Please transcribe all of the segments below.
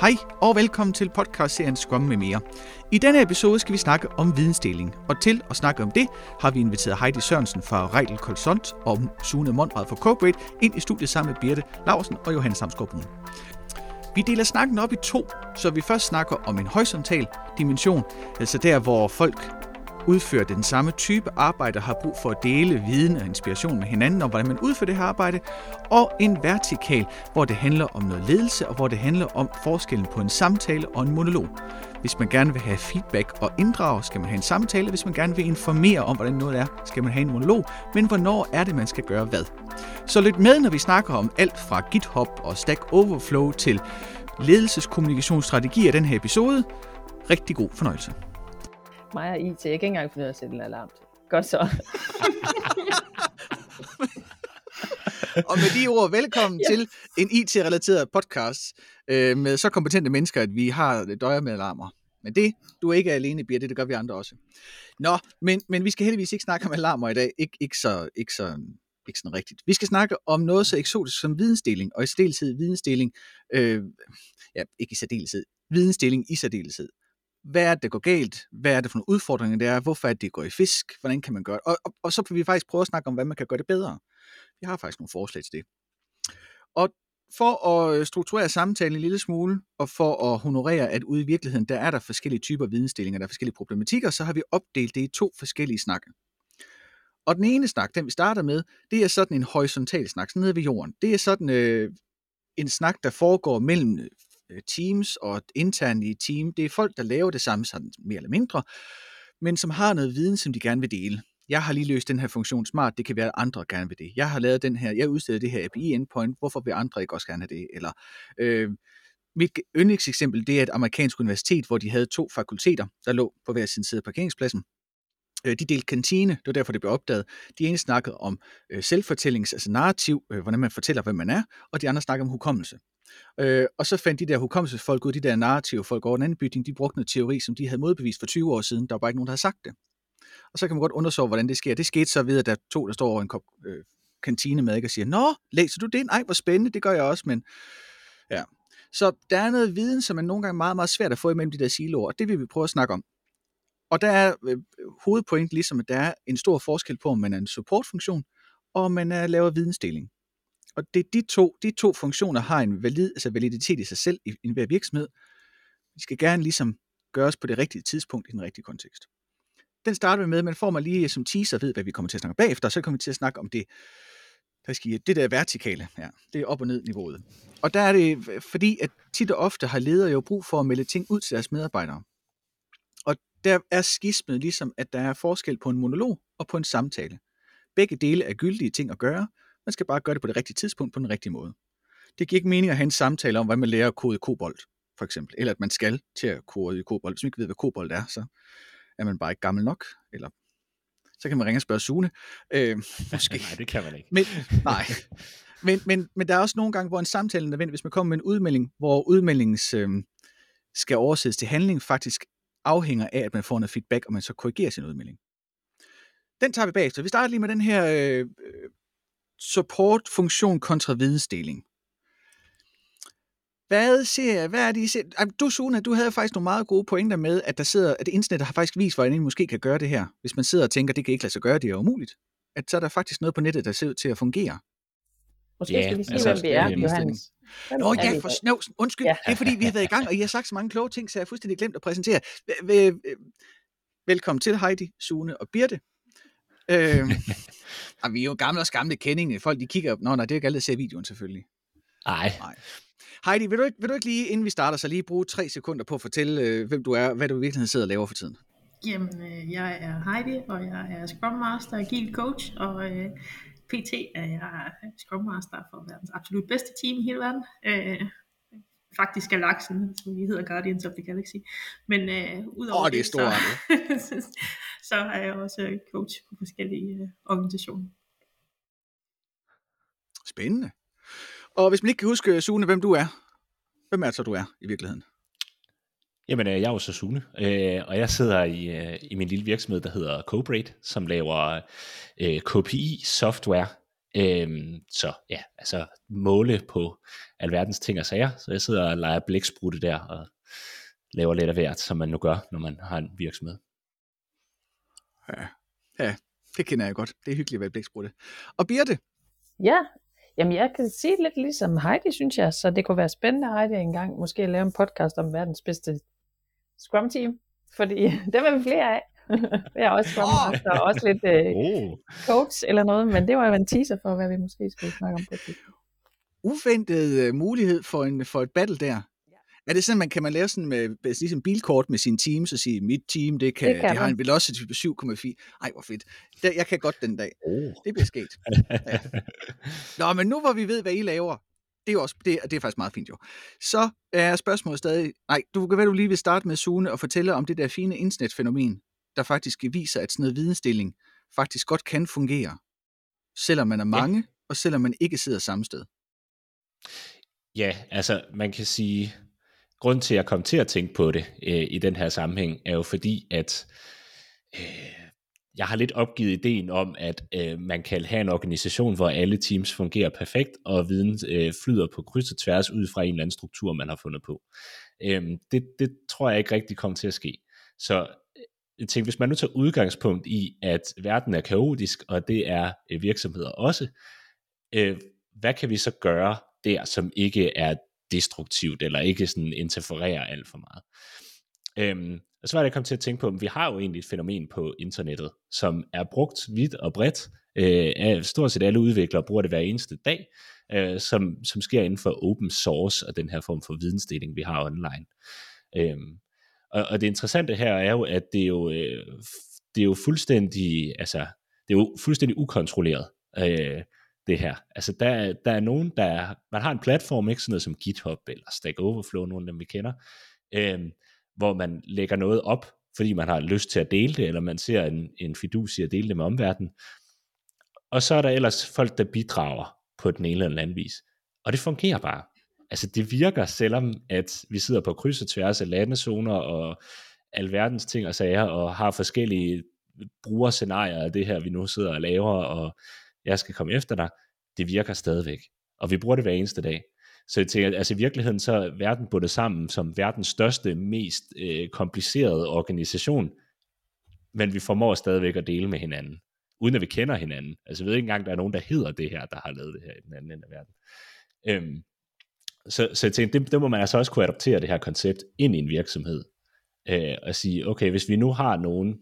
Hej og velkommen til podcastserien Scrum med mere. I denne episode skal vi snakke om vidensdeling, og til at snakke om det har vi inviteret Heidi Sørensen fra Rejl Kolsont og Sune Mondrad fra Corporate ind i studiet sammen med Birte Lausen og Johannes Samsgaard Vi deler snakken op i to, så vi først snakker om en horisontal dimension, altså der, hvor folk udfører den samme type arbejde og har brug for at dele viden og inspiration med hinanden om, hvordan man udfører det her arbejde, og en vertikal, hvor det handler om noget ledelse, og hvor det handler om forskellen på en samtale og en monolog. Hvis man gerne vil have feedback og inddrag, skal man have en samtale. Hvis man gerne vil informere om, hvordan noget er, skal man have en monolog. Men hvornår er det, man skal gøre hvad? Så lyt med, når vi snakker om alt fra GitHub og Stack Overflow til ledelseskommunikationsstrategier i den her episode. Rigtig god fornøjelse mig og IT. Jeg kan ikke engang finde ud af at sætte en alarm til. Godt så. og med de ord, velkommen ja. til en IT-relateret podcast øh, med så kompetente mennesker, at vi har døjer med alarmer. Men det, du er ikke alene, Birte, det gør vi andre også. Nå, men, men vi skal heldigvis ikke snakke om alarmer i dag. Ik, ikke, så, ikke, så, ikke sådan rigtigt. Vi skal snakke om noget så eksotisk som vidensdeling, og i særdeleshed vidensdeling, øh, ja, ikke i særdeleshed, vidensdeling i særdeleshed hvad er det, der går galt? Hvad er det for nogle udfordringer, det er? Hvorfor er det, det går i fisk? Hvordan kan man gøre det? Og, og, og så kan vi faktisk prøve at snakke om, hvad man kan gøre det bedre. Vi har faktisk nogle forslag til det. Og for at øh, strukturere samtalen en lille smule, og for at honorere, at ude i virkeligheden, der er der forskellige typer videnstillinger, der er forskellige problematikker, så har vi opdelt det i to forskellige snakke. Og den ene snak, den vi starter med, det er sådan en horisontal snak, sådan nede ved jorden. Det er sådan øh, en snak, der foregår mellem Øh, teams og internt i team. Det er folk, der laver det samme sådan mere eller mindre, men som har noget viden, som de gerne vil dele. Jeg har lige løst den her funktion smart, det kan være, at andre gerne vil det. Jeg har lavet den her, jeg udsteder det her API endpoint, hvorfor vil andre ikke også gerne have det? Eller, øh, mit yndlingseksempel, det er et amerikansk universitet, hvor de havde to fakulteter, der lå på hver sin side af parkeringspladsen. Øh, de delte kantine, det var derfor, det blev opdaget. De ene snakkede om øh, selvfortællings, altså narrativ, hvordan man fortæller, hvem man er, og de andre snakkede om hukommelse. Øh, og så fandt de der hukommelsesfolk ud, de der narrative folk over en anden bygning, de brugte noget teori, som de havde modbevist for 20 år siden. Der var bare ikke nogen, der havde sagt det. Og så kan man godt undersøge, hvordan det sker. Det skete så ved, at der er to, der står over en kop øh, kantine med, og siger, Nå, læser du det? Nej, hvor spændende, det gør jeg også, men ja. Så der er noget viden, som er nogle gange meget, meget svært at få imellem de der siloer, og det vil vi prøve at snakke om. Og der er øh, hovedpointen ligesom, at der er en stor forskel på, om man er en supportfunktion, og om man er, laver vidensdeling. Og det de to, de to funktioner har en valid, altså validitet i sig selv i enhver virksomhed. Vi skal gerne ligesom gøres på det rigtige tidspunkt i den rigtige kontekst. Den starter vi med, men får man lige som teaser ved, hvad vi kommer til at snakke om bagefter, så kommer vi til at snakke om det, der skal, det der vertikale, ja, det er op og ned niveauet. Og der er det, fordi at tit og ofte har ledere jo brug for at melde ting ud til deres medarbejdere. Og der er skismet ligesom, at der er forskel på en monolog og på en samtale. Begge dele er gyldige ting at gøre, man skal bare gøre det på det rigtige tidspunkt på den rigtige måde. Det giver ikke mening at have en samtale om, hvad man lærer at kode kobold, for eksempel. Eller at man skal til at kode i kobold. Hvis man ikke ved, hvad kobold er, så er man bare ikke gammel nok. Eller så kan man ringe og spørge Sune. Øh, måske. nej, det kan man ikke. Men, nej. Men, men, men der er også nogle gange, hvor en samtale er nødvendig, hvis man kommer med en udmelding, hvor udmeldingen øh, skal oversættes til handling, faktisk afhænger af, at man får noget feedback, og man så korrigerer sin udmelding. Den tager vi bagefter. Vi starter lige med den her øh, support-funktion kontra vidensdeling. Hvad ser hvad er det, I ser? Du, Suna, du havde faktisk nogle meget gode pointer med, at der sidder, at internet har faktisk vist, hvordan I måske kan gøre det her. Hvis man sidder og tænker, det kan ikke lade sig gøre, det er umuligt. At så er der faktisk noget på nettet, der ser ud til at fungere. Måske yeah, skal vi sige, altså, hvem vi er, Johannes. Nå ja, for, no, undskyld. Ja. Det er fordi, vi har været i gang, og I har sagt så mange kloge ting, så jeg har fuldstændig glemt at præsentere. Velkommen til Heidi, Sune og Birte. Øh, og vi er jo gamle og gamle kendinge. Folk de kigger op. Nå, nej, det er ikke alle, der ser videoen selvfølgelig. Nej. Heidi, vil du, ikke, vil du ikke lige, inden vi starter, så lige bruge tre sekunder på at fortælle, øh, hvem du er, hvad du i virkeligheden sidder og laver for tiden? Jamen, øh, jeg er Heidi, og jeg er Scrum Master, Agile Coach, og øh, PT er jeg Scrum Master for verdens absolut bedste team i hele verden. Øh, faktisk galaksen, som vi hedder Guardians of the Galaxy. Men øh, udover oh, det, er stort, så, så er jeg også coach på forskellige øh, organisationer. Spændende. Og hvis man ikke kan huske, Sune, hvem du er, hvem er det så, du er i virkeligheden? Jamen, øh, jeg er jo så Sune, øh, og jeg sidder i, øh, i min lille virksomhed, der hedder Cobrate, som laver KPI-software Øhm, så ja, altså måle på alverdens ting og sager. Så jeg sidder og leger blæksprutte der og laver lidt af hvert, som man nu gør, når man har en virksomhed. Ja, ja det kender jeg godt. Det er hyggeligt at være blæksprutte. Og Birte, Ja, jamen jeg kan sige lidt ligesom Heidi, synes jeg, så det kunne være spændende, Heidi, engang måske at lave en podcast om verdens bedste Scrum Team, fordi dem er vi flere af. jeg er også Scrum Master og også lidt øh, Oh. coach eller noget, men det var jo en teaser for, hvad vi måske skulle snakke om på det. uventet øh, mulighed for, en, for et battle der. Er det sådan, man kan man lave sådan med, ligesom bilkort med sine teams og sige, mit team, det, kan, Det kan det har man. en velocity på 7,4. Ej, hvor fedt. Det, jeg kan godt den dag. Oh. Det bliver sket. Ja. Nå, men nu hvor vi ved, hvad I laver, det er også, det, det er faktisk meget fint jo. Så er spørgsmålet stadig, nej, du kan være, du lige vil starte med Sune og fortælle om det der fine internetfænomen, der faktisk viser, at sådan noget vidensdeling faktisk godt kan fungere, selvom man er mange, og selvom man ikke sidder samme sted. Ja, altså man kan sige, grund til at jeg kom til at tænke på det øh, i den her sammenhæng, er jo fordi, at øh, jeg har lidt opgivet ideen om, at øh, man kan have en organisation, hvor alle teams fungerer perfekt, og viden øh, flyder på kryds og tværs ud fra en eller anden struktur, man har fundet på. Øh, det, det tror jeg ikke rigtig kommer til at ske. Så jeg tænkte, hvis man nu tager udgangspunkt i, at verden er kaotisk, og det er øh, virksomheder også, øh, hvad kan vi så gøre der, som ikke er destruktivt, eller ikke sådan interfererer alt for meget. Øhm, og så var det, jeg kom til at tænke på, at vi har jo egentlig et fænomen på internettet, som er brugt vidt og bredt. Øh, af stort set alle udviklere bruger det hver eneste dag, øh, som, som sker inden for open source og den her form for vidensdeling, vi har online. Øhm, og, og det interessante her er jo, at det er jo, øh, det er jo fuldstændig, altså, det er jo fuldstændig ukontrolleret, øh, det her. Altså, der, der er nogen, der, man har en platform, ikke sådan noget som GitHub eller Stack Overflow, nogle af dem vi kender, øh, hvor man lægger noget op, fordi man har lyst til at dele det, eller man ser en, en fidus i at dele det med omverdenen. Og så er der ellers folk, der bidrager på den ene eller anden vis. Og det fungerer bare. Altså det virker, selvom at vi sidder på kryds og tværs af landezoner og alverdens ting og sager, og har forskellige brugerscenarier af det her, vi nu sidder og laver, og jeg skal komme efter dig, det virker stadigvæk. Og vi bruger det hver eneste dag. Så jeg tænker, altså i virkeligheden så er verden bundet sammen som verdens største, mest øh, komplicerede organisation, men vi formår stadigvæk at dele med hinanden, uden at vi kender hinanden. Altså jeg ved ikke engang, der er nogen, der hedder det her, der har lavet det her i den anden ende af verden. Øhm, så, så jeg tænkte, det, det må man altså også kunne adoptere det her koncept ind i en virksomhed. Øh, og sige, okay, hvis vi nu har nogen,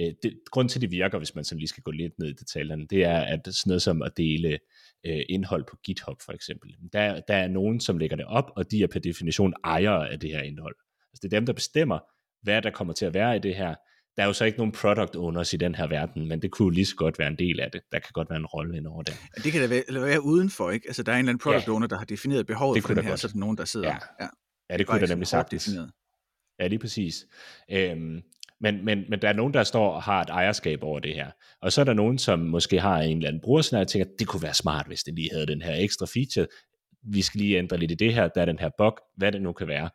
øh, det, grund til det virker, hvis man sådan lige skal gå lidt ned i detaljerne, det er at sådan noget som at dele øh, indhold på GitHub for eksempel. Der, der er nogen, som lægger det op, og de er per definition ejere af det her indhold. Altså det er dem, der bestemmer, hvad der kommer til at være i det her. Der er jo så ikke nogen product owners i den her verden, men det kunne jo lige så godt være en del af det. Der kan godt være en rolle ind over det. Ja, Det kan da være, være udenfor, ikke? Altså, der er en eller anden product Ja. owner, der har defineret behovet Det for da her, godt. så er der nogen, der sidder. Ja. ja. Ja, det kunne der nemlig sagtens. defineret. Ja, lige præcis. Øhm, men, men, men der er nogen, der står og har et ejerskab over det her. Og så er der nogen, som måske har en eller anden brugerscenarie, og tænker, det kunne være smart, hvis det lige havde den her ekstra feature. Vi skal lige ændre lidt i det her, der er den her bug, hvad det nu kan være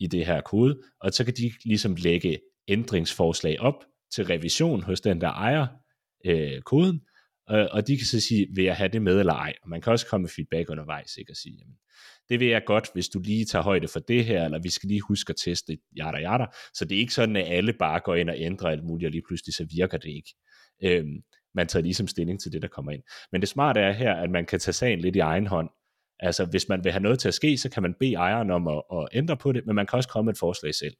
i det her kode. Og så kan de ligesom lægge ændringsforslag op til revision hos den, der ejer øh, koden, og, og de kan så sige, vil jeg have det med eller ej? Og man kan også komme med feedback undervejs, ikke? Og sige, jamen, det vil jeg godt, hvis du lige tager højde for det her, eller vi skal lige huske at teste, jada jada. Så det er ikke sådan, at alle bare går ind og ændrer alt muligt, og lige pludselig så virker det ikke. Øhm, man tager ligesom stilling til det, der kommer ind. Men det smarte er her, at man kan tage sagen lidt i egen hånd. Altså, hvis man vil have noget til at ske, så kan man bede ejeren om at, at ændre på det, men man kan også komme med et forslag selv.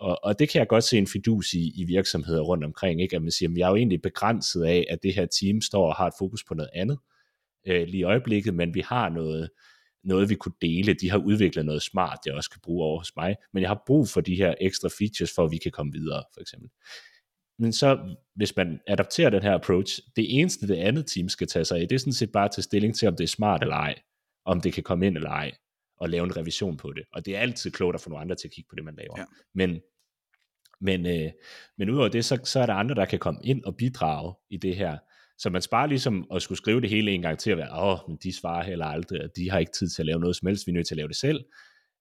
Og, og det kan jeg godt se en fidus i, i virksomheder rundt omkring, ikke? at man siger, at jeg er jo egentlig begrænset af, at det her team står og har et fokus på noget andet øh, lige i øjeblikket, men vi har noget, noget, vi kunne dele. De har udviklet noget smart, jeg også kan bruge over hos mig, men jeg har brug for de her ekstra features, for at vi kan komme videre, for eksempel. Men så, hvis man adapterer den her approach, det eneste, det andet team skal tage sig af, det er sådan set bare at tage stilling til, om det er smart eller ej, om det kan komme ind eller ej, og lave en revision på det. Og det er altid klogt at få nogle andre til at kigge på det, man laver. Ja. Men, men, øh, men udover det, så, så er der andre, der kan komme ind og bidrage i det her. Så man sparer ligesom at skulle skrive det hele en gang til at være, åh, oh, men de svarer heller aldrig, og de har ikke tid til at lave noget som helst, vi er nødt til at lave det selv.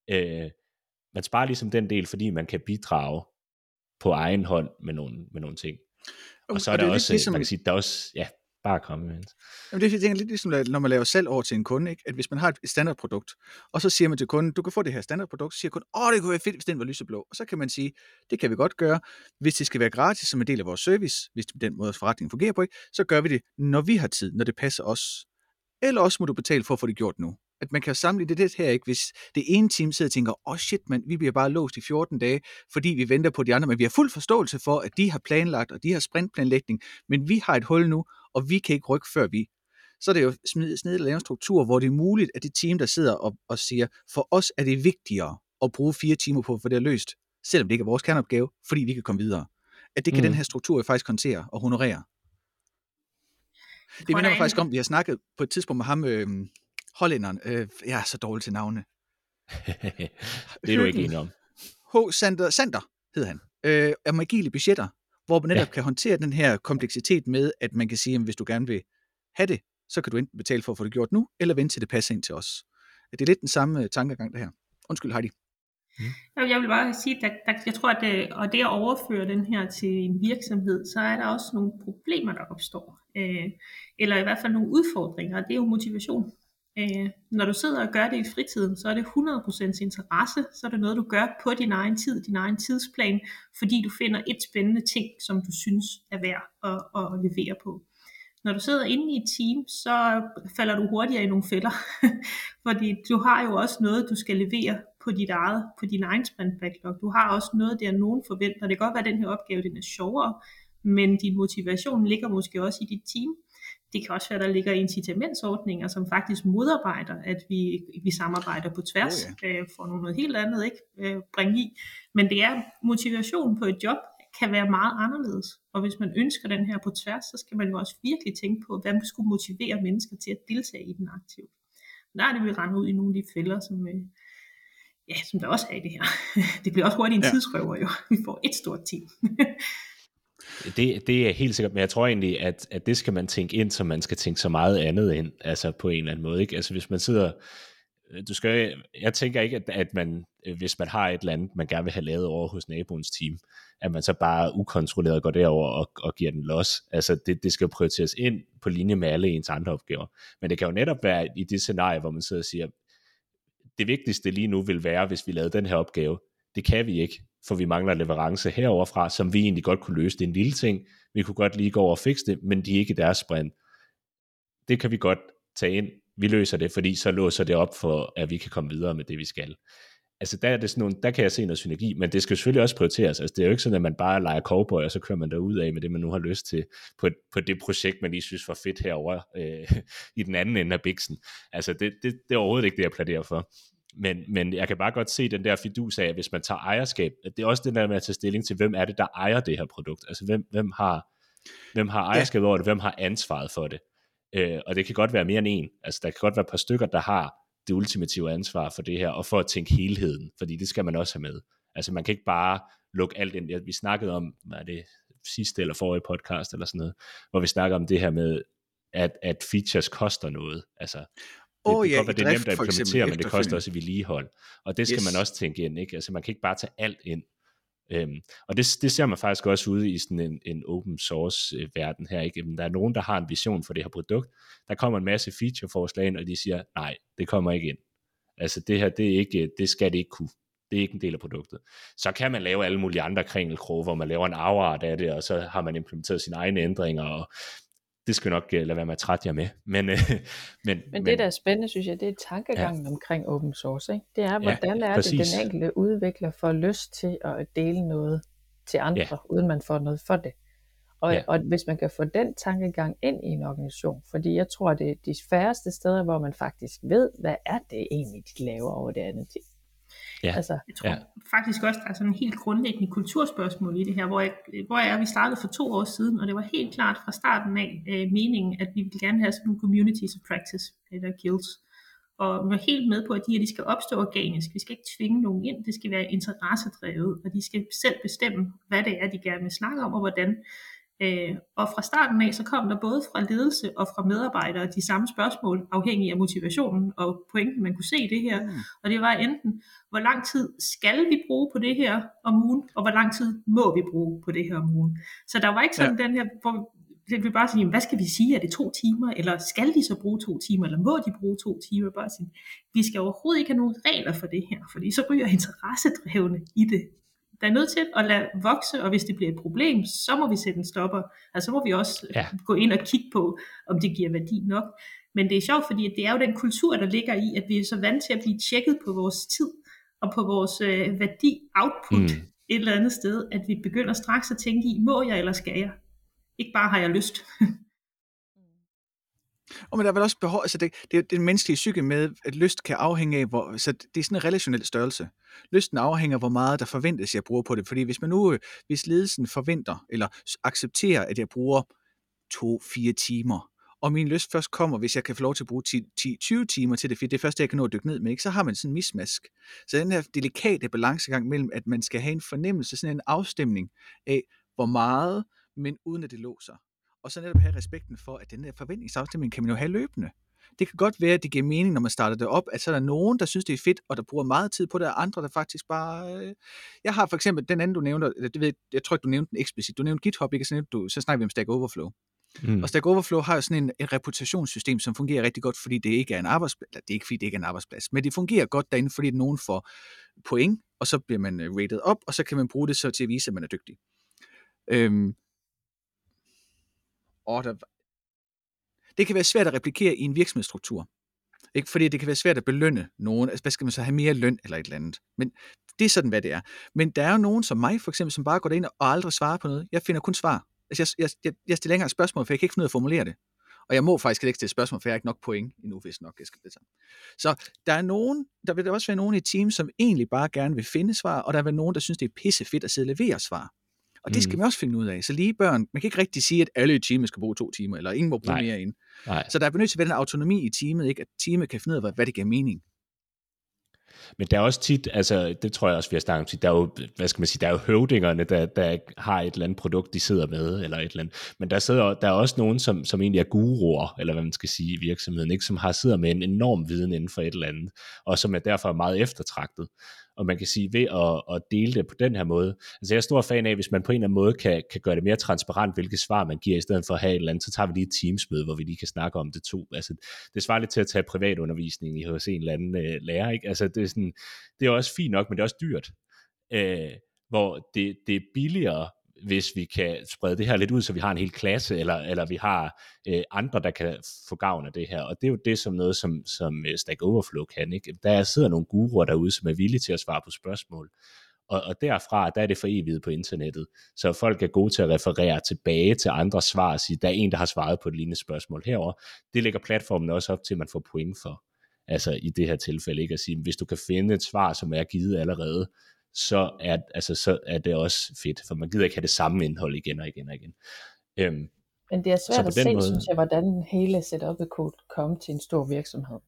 Øh, man sparer ligesom den del, fordi man kan bidrage på egen hånd med nogle, med nogle ting. Og så er det der også, ligesom- man kan sige, der er også, ja, Bare komme med. Jamen det er jeg tænker, lidt ligesom, når man laver salg over til en kunde, ikke? at hvis man har et standardprodukt, og så siger man til kunden, du kan få det her standardprodukt, så siger kunden, åh, det kunne være fedt, hvis den var lyseblå. Og så kan man sige, det kan vi godt gøre. Hvis det skal være gratis som en del af vores service, hvis den måde forretningen fungerer på, ikke? så gør vi det, når vi har tid, når det passer os. Eller også må du betale for at få det gjort nu. At man kan samle det, det her, ikke? hvis det ene team sidder og tænker, åh oh shit man, vi bliver bare låst i 14 dage, fordi vi venter på de andre, men vi har fuld forståelse for, at de har planlagt, og de har sprintplanlægning, men vi har et hul nu, og vi kan ikke rykke før vi. Så er det jo snedigt at lave en struktur, hvor det er muligt, at det team, der sidder og, og siger, for os er det vigtigere at bruge fire timer på at få det løst, selvom det ikke er vores kerneopgave, fordi vi kan komme videre. At det kan mm. den her struktur jo faktisk håndtere og honorere. Det minder mig faktisk om, vi har snakket på et tidspunkt med ham, øh, hollænderen. Øh, jeg er så dårlig til navne. det er du ikke enig om. H. Sander, Sander hed han. Øh, er agile budgetter, hvor man netop ja. kan håndtere den her kompleksitet med, at man kan sige, at hvis du gerne vil have det, så kan du enten betale for at få det gjort nu, eller vente til det passer ind til os. Det er lidt den samme øh, tankegang, det her. Undskyld, Heidi. Mm. Jeg vil bare sige, at jeg tror, at det, og det at overføre den her til en virksomhed, så er der også nogle problemer, der opstår. Øh, eller i hvert fald nogle udfordringer, og det er jo motivation. Øh, når du sidder og gør det i fritiden, så er det 100% interesse, så er det noget, du gør på din egen tid, din egen tidsplan, fordi du finder et spændende ting, som du synes er værd at, at levere på. Når du sidder inde i et team, så falder du hurtigere i nogle fælder, fordi du har jo også noget, du skal levere på dit eget, på din egen sprint backlog. Du har også noget, der nogen forventer. Det kan godt være, at den her opgave den er sjovere, men din motivation ligger måske også i dit team. Det kan også være, der ligger incitamentsordninger, som faktisk modarbejder, at vi, vi samarbejder på tværs oh, ja. øh, for noget helt andet ikke øh, bringe i. Men det er motivation på et job kan være meget anderledes. Og hvis man ønsker den her på tværs, så skal man jo også virkelig tænke på, hvad man skulle motivere mennesker til at deltage i den aktivt. Der er det, vi render ud i nogle af de fælder, som, øh, ja, som der også er i det her. Det bliver også hurtigt en ja. tidsrøver jo. Vi får et stort team. Det, det er helt sikkert, men jeg tror egentlig, at, at det skal man tænke ind, som man skal tænke så meget andet ind, altså på en eller anden måde. Ikke? Altså hvis man sidder, øh, du skal, jeg tænker ikke, at, at man, øh, hvis man har et eller andet, man gerne vil have lavet over hos naboens team, at man så bare ukontrolleret går derover og, og giver den los. Altså det, det skal prioriteres ind på linje med alle ens andre opgaver. Men det kan jo netop være i det scenarie, hvor man sidder og siger, det vigtigste lige nu vil være, hvis vi lavede den her opgave, det kan vi ikke, for vi mangler leverance heroverfra, som vi egentlig godt kunne løse. Det er en lille ting, vi kunne godt lige gå over og fikse det, men de er ikke deres sprint. Det kan vi godt tage ind, vi løser det, fordi så låser det op for, at vi kan komme videre med det, vi skal. Altså der, er det sådan nogle, der kan jeg se noget synergi, men det skal selvfølgelig også prioriteres. Altså det er jo ikke sådan, at man bare leger cowboy, og så kører man derud af med det, man nu har lyst til, på, på det projekt, man lige synes var fedt herover øh, i den anden ende af biksen. Altså det, det, det er overhovedet ikke det, jeg plæderer for. Men, men jeg kan bare godt se den der fidus af, at hvis man tager ejerskab, at det er også det der med at tage stilling til, hvem er det, der ejer det her produkt? Altså hvem, hvem har, hvem har ejerskab over det? Hvem har ansvaret for det? Øh, og det kan godt være mere end en. Altså der kan godt være et par stykker, der har det ultimative ansvar for det her, og for at tænke helheden, fordi det skal man også have med. Altså man kan ikke bare lukke alt ind. Vi snakkede om, hvad er det, sidste eller forrige podcast eller sådan noget, hvor vi snakker om det her med, at, at features koster noget. Altså, oh, det, ja, det, det er nemt at implementere, men det koster også i vedligehold. Og det skal yes. man også tænke ind. Ikke? Altså, man kan ikke bare tage alt ind. Øhm, og det, det ser man faktisk også ude i sådan en, en open source øh, verden her. Ikke? Jamen, der er nogen, der har en vision for det her produkt. Der kommer en masse feature forslag ind, og de siger, nej, det kommer ikke ind. Altså det her, det, er ikke, det skal det ikke kunne. Det er ikke en del af produktet. Så kan man lave alle mulige andre kringelkroge, hvor man laver en afart af det, og så har man implementeret sine egne ændringer, og det skal nok uh, lade være med at trætte jer med. Men, uh, men, men det, der er spændende, synes jeg, det er tankegangen ja. omkring open source. Ikke? Det er, hvordan ja, er præcis. det, den enkelte udvikler får lyst til at dele noget til andre, ja. uden man får noget for det. Og, ja. og hvis man kan få den tankegang ind i en organisation, fordi jeg tror, det er de færreste steder, hvor man faktisk ved, hvad er det egentlig, de laver over det andet. Ja. Altså, jeg tror ja. faktisk også, der er sådan en helt grundlæggende kulturspørgsmål i det her, hvor jeg, hvor jeg vi startede for to år siden, og det var helt klart fra starten af øh, meningen, at vi ville gerne have sådan nogle communities of practice, eller guilds. Og vi var helt med på, at de her de skal opstå organisk. Vi skal ikke tvinge nogen ind, det skal være interessedrevet, og de skal selv bestemme, hvad det er, de gerne vil snakke om, og hvordan. Øh, og fra starten af, så kom der både fra ledelse og fra medarbejdere de samme spørgsmål, afhængig af motivationen og pointen, man kunne se i det her. Mm. Og det var enten, hvor lang tid skal vi bruge på det her om ugen, og hvor lang tid må vi bruge på det her om ugen. Så der var ikke sådan ja. den her, hvor det vil bare sige, hvad skal vi sige, er det to timer, eller skal de så bruge to timer, eller må de bruge to timer? Bare sige, vi skal overhovedet ikke have nogen regler for det her, fordi så ryger interessedrevne i det. Der er nødt til at lade vokse, og hvis det bliver et problem, så må vi sætte en stopper. Altså så må vi også ja. gå ind og kigge på, om det giver værdi nok. Men det er sjovt, fordi det er jo den kultur, der ligger i, at vi er så vant til at blive tjekket på vores tid, og på vores øh, værdi-output mm. et eller andet sted, at vi begynder straks at tænke i, må jeg eller skal jeg? Ikke bare har jeg lyst. Og men der er vel også behov, altså det, det er den menneskelige psyke med, at lyst kan afhænge af, hvor, så det er sådan en relationel størrelse. Lysten afhænger af, hvor meget der forventes, jeg bruger på det. Fordi hvis man nu, øh, hvis ledelsen forventer, eller accepterer, at jeg bruger to-fire timer, og min lyst først kommer, hvis jeg kan få lov til at bruge 10-20 timer til det, for det er første, jeg kan nå at dykke ned med, ikke? så har man sådan en mismask. Så den her delikate balancegang mellem, at man skal have en fornemmelse, sådan en afstemning af, hvor meget, men uden at det låser. Og så netop have respekten for, at den her forventningsafstemning kan man jo have løbende. Det kan godt være, at det giver mening, når man starter det op, at så er der nogen, der synes, det er fedt, og der bruger meget tid på det, og andre, der faktisk bare... Øh... Jeg har for eksempel den anden, du nævnte, det ved, jeg tror ikke, du nævnte den eksplicit. Du nævnte GitHub, ikke? Så, nævnte du, så snakker vi om Stack Overflow. Mm. Og Stack Overflow har jo sådan en, en reputationssystem, som fungerer rigtig godt, fordi det ikke er en arbejdsplads. Det er ikke, fordi det ikke er en arbejdsplads, men det fungerer godt derinde, fordi nogen får point, og så bliver man øh, rated op, og så kan man bruge det så til at vise, at man er dygtig. Øhm, og der, det kan være svært at replikere i en virksomhedsstruktur. Ikke? Fordi det kan være svært at belønne nogen. Altså, hvad skal man så have mere løn eller et eller andet? Men det er sådan, hvad det er. Men der er jo nogen som mig, for eksempel, som bare går ind og aldrig svarer på noget. Jeg finder kun svar. Altså, jeg, jeg, jeg stiller længere spørgsmål, for jeg kan ikke finde ud af at formulere det. Og jeg må faktisk ikke stille spørgsmål, for jeg har ikke nok point endnu, hvis nok jeg skal det sammen. Så der er nogen, der vil der også være nogen i team, som egentlig bare gerne vil finde svar, og der vil være nogen, der synes, det er pisse fedt at sidde og levere svar. Og det skal mm. man også finde ud af. Så lige børn, man kan ikke rigtig sige, at alle i teamet skal bruge to timer, eller ingen må bruge Nej. mere. Nej. Så der er nødt til at være den autonomi i teamet, ikke? at teamet kan finde ud af, hvad, hvad det giver mening. Men der er også tit, altså det tror jeg også, vi har snakket om tit, der er jo, hvad skal man sige, der er jo høvdingerne, der, der har et eller andet produkt, de sidder med, eller et eller andet. Men der, sidder, der er også nogen, som, som egentlig er guruer, eller hvad man skal sige i virksomheden, ikke? som har sidder med en enorm viden inden for et eller andet, og som er derfor meget eftertragtet og man kan sige, ved at, at dele det på den her måde, altså jeg er stor fan af, hvis man på en eller anden måde kan, kan gøre det mere transparent, hvilke svar man giver, i stedet for at have et eller andet, så tager vi lige et teamsmøde, hvor vi lige kan snakke om det to. Altså, det svarer lidt til at tage privatundervisning i hos en eller anden øh, lærer, ikke? Altså, det er, sådan, det er også fint nok, men det er også dyrt. Øh, hvor det, det er billigere hvis vi kan sprede det her lidt ud, så vi har en hel klasse, eller, eller vi har øh, andre, der kan få gavn af det her. Og det er jo det som noget, som, som øh, Stack Overflow kan. Ikke? Der sidder nogle guruer derude, som er villige til at svare på spørgsmål. Og, og derfra, der er det for evigt på internettet. Så folk er gode til at referere tilbage til andre svar og sige, der er en, der har svaret på et lignende spørgsmål herover. Det lægger platformen også op til, at man får point for. Altså i det her tilfælde, ikke at sige, hvis du kan finde et svar, som er givet allerede, så er, altså, så er det også fedt, for man gider ikke have det samme indhold igen og igen og igen. Øhm, Men det er svært at se, måde... synes jeg, hvordan hele setupet kunne komme til en stor virksomhed.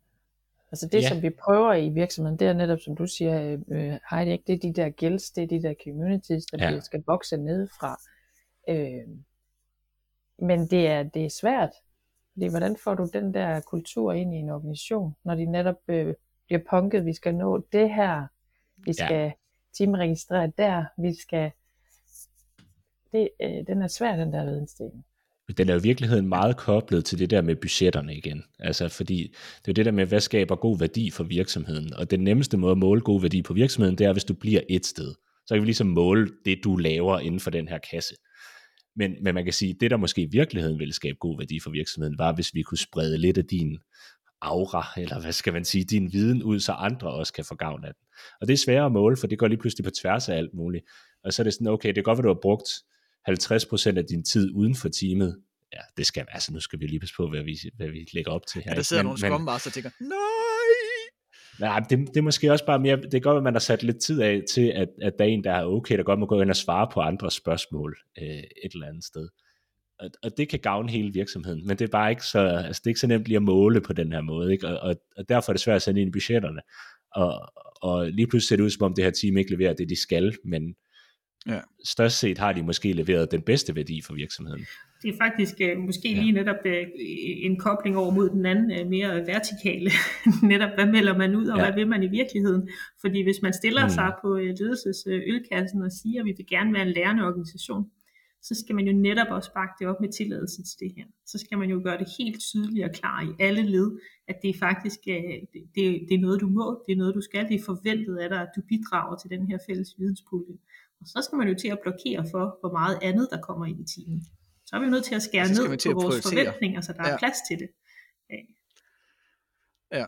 Altså det, ja. som vi prøver i virksomheden, det er netop, som du siger, øh, Heidi, ikke? det er de der guilds, det er de der communities, der ja. skal vokse nedefra. Øh, men det er, det er svært, fordi hvordan får du den der kultur ind i en organisation, når de netop øh, bliver punket, vi skal nå det her, vi skal ja timeregistreret der, vi skal... Det, øh, den er svær, den der vidensdeling. Den er jo i virkeligheden meget koblet til det der med budgetterne igen. Altså fordi det er det der med, hvad skaber god værdi for virksomheden. Og den nemmeste måde at måle god værdi på virksomheden, det er, hvis du bliver et sted. Så kan vi ligesom måle det, du laver inden for den her kasse. Men, men man kan sige, det der måske i virkeligheden ville skabe god værdi for virksomheden, var hvis vi kunne sprede lidt af din aura, eller hvad skal man sige, din viden ud, så andre også kan få gavn af den. Og det er svært at måle, for det går lige pludselig på tværs af alt muligt. Og så er det sådan, okay, det er godt, at du har brugt 50% af din tid uden for teamet. Ja, det skal altså nu skal vi lige passe på, hvad vi, hvad vi lægger op til her. Ja, der sidder men, nogle Scrum Master og tænker, nej! Nej, det, det er måske også bare mere, det er godt, at man har sat lidt tid af til, at, at der er en, der er okay, der godt må gå ind og svare på andre spørgsmål øh, et eller andet sted og, og det kan gavne hele virksomheden, men det er bare ikke så, altså det er ikke så nemt lige at måle på den her måde, ikke? Og, og, og derfor er det svært at sende ind i budgetterne, og, og lige pludselig ser det ud som om det her team ikke leverer det, de skal, men ja. størst set har de måske leveret den bedste værdi for virksomheden. Det er faktisk uh, måske ja. lige netop uh, en kobling over mod den anden uh, mere vertikale. netop, hvad melder man ud, og ja. hvad vil man i virkeligheden? Fordi hvis man stiller mm. sig på ledelsesølkassen og siger, at vi vil gerne være en lærende organisation, så skal man jo netop også bakke det op med tilladelse til det her. Så skal man jo gøre det helt tydeligt og klar i alle led, at det er faktisk øh, det, det er noget, du må, det er noget, du skal, det er forventet af dig, at du bidrager til den her fælles videnspulje. Og så skal man jo til at blokere for, hvor meget andet, der kommer ind i timen. Så er vi jo nødt til at skære ned på vores forventninger, så der ja. er plads til det. Ja.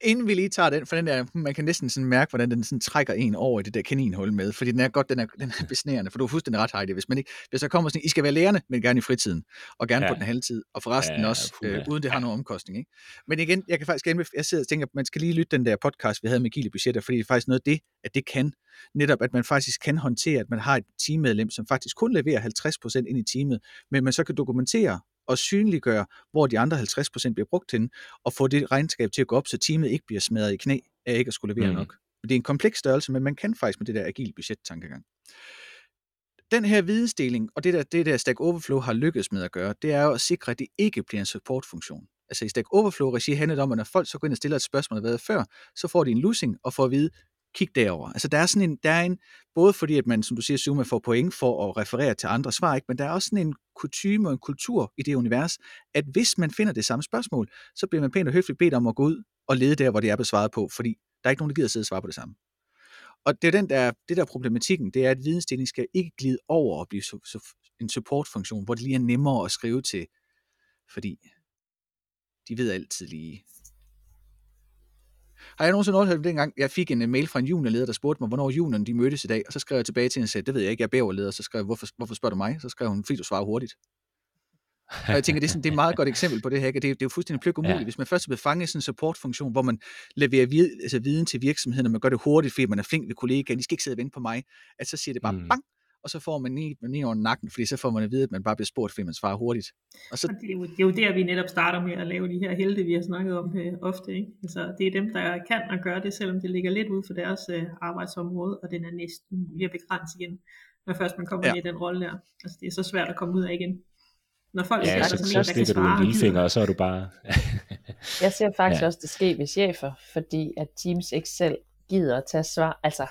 Inden vi lige tager den, for den der, man kan næsten sådan mærke, hvordan den sådan trækker en over i det der kaninhul med, fordi den er godt, den er, den er besnærende, for du er fuldstændig ret, Heidi, hvis man ikke, hvis der kommer sådan, I skal være lærerne, men gerne i fritiden, og gerne ja. på den halve tid, og forresten ja, også, øh, uden det har nogen omkostning, ikke? Men igen, jeg kan faktisk gerne, jeg sidder og tænker, man skal lige lytte den der podcast, vi havde med Gile Budgetter, fordi det er faktisk noget af det, at det kan, netop at man faktisk kan håndtere, at man har et teammedlem, som faktisk kun leverer 50% ind i teamet, men man så kan dokumentere og synliggøre, hvor de andre 50% bliver brugt til, og få det regnskab til at gå op, så teamet ikke bliver smadret i knæ af ikke at skulle levere mm. nok. Det er en kompleks størrelse, men man kan faktisk med det der agile budget-tankegang. Den her vidensdeling, og det der, det der Stack Overflow har lykkedes med at gøre, det er jo at sikre, at det ikke bliver en supportfunktion. Altså i Stack Overflow-regi handler det om, at når folk så går ind og stiller et spørgsmål, der har været før, så får de en losing og får at vide, kig derover. Altså der er sådan en, der er en, både fordi at man, som du siger, Zuma får point for at referere til andre svar, ikke? men der er også sådan en kutume og en kultur i det univers, at hvis man finder det samme spørgsmål, så bliver man pænt og høfligt bedt om at gå ud og lede der, hvor det er besvaret på, fordi der er ikke nogen, der gider sidde og svare på det samme. Og det er den der, det der problematikken, det er, at vidensdeling skal ikke glide over og blive så, en supportfunktion, hvor det lige er nemmere at skrive til, fordi de ved altid lige, har jeg nogensinde overhørt dengang, jeg fik en mail fra en juniorleder, der spurgte mig, hvornår juniorerne de mødtes i dag, og så skrev jeg tilbage til hende og sagde, det ved jeg ikke, jeg er bæverleder, så skrev jeg, hvorfor, hvorfor spørger du mig? Så skrev hun, fordi du svarer hurtigt. Og jeg tænker, det er, sådan, det er et meget godt eksempel på det her. Det det er jo fuldstændig pløk umuligt. Ja. Hvis man først er blevet fanget i sådan en supportfunktion, hvor man leverer vid, altså viden til virksomheden, og man gør det hurtigt, fordi man er flink ved kollegaer, de skal ikke sidde og vente på mig, at så siger det bare mm. bang, og så får man lige, lige over nakken, fordi så får man at vide, at man bare bliver spurgt, fordi man svarer hurtigt. Og, så... og det, er jo, det er jo der, vi netop starter med at lave de her helte, vi har snakket om øh, ofte. Ikke? Altså, det er dem, der kan og gøre det, selvom det ligger lidt ud for deres øh, arbejdsområde, og den er næsten ved at begrænse igen, når først man kommer ja. ind i den rolle der. Altså, det er så svært at komme ud af igen. Når folk ja, så, så, så stikker du en lillefinger, og så er du bare... jeg ser faktisk ja. også det ske ved chefer, fordi at Teams ikke selv gider at tage svar. Altså,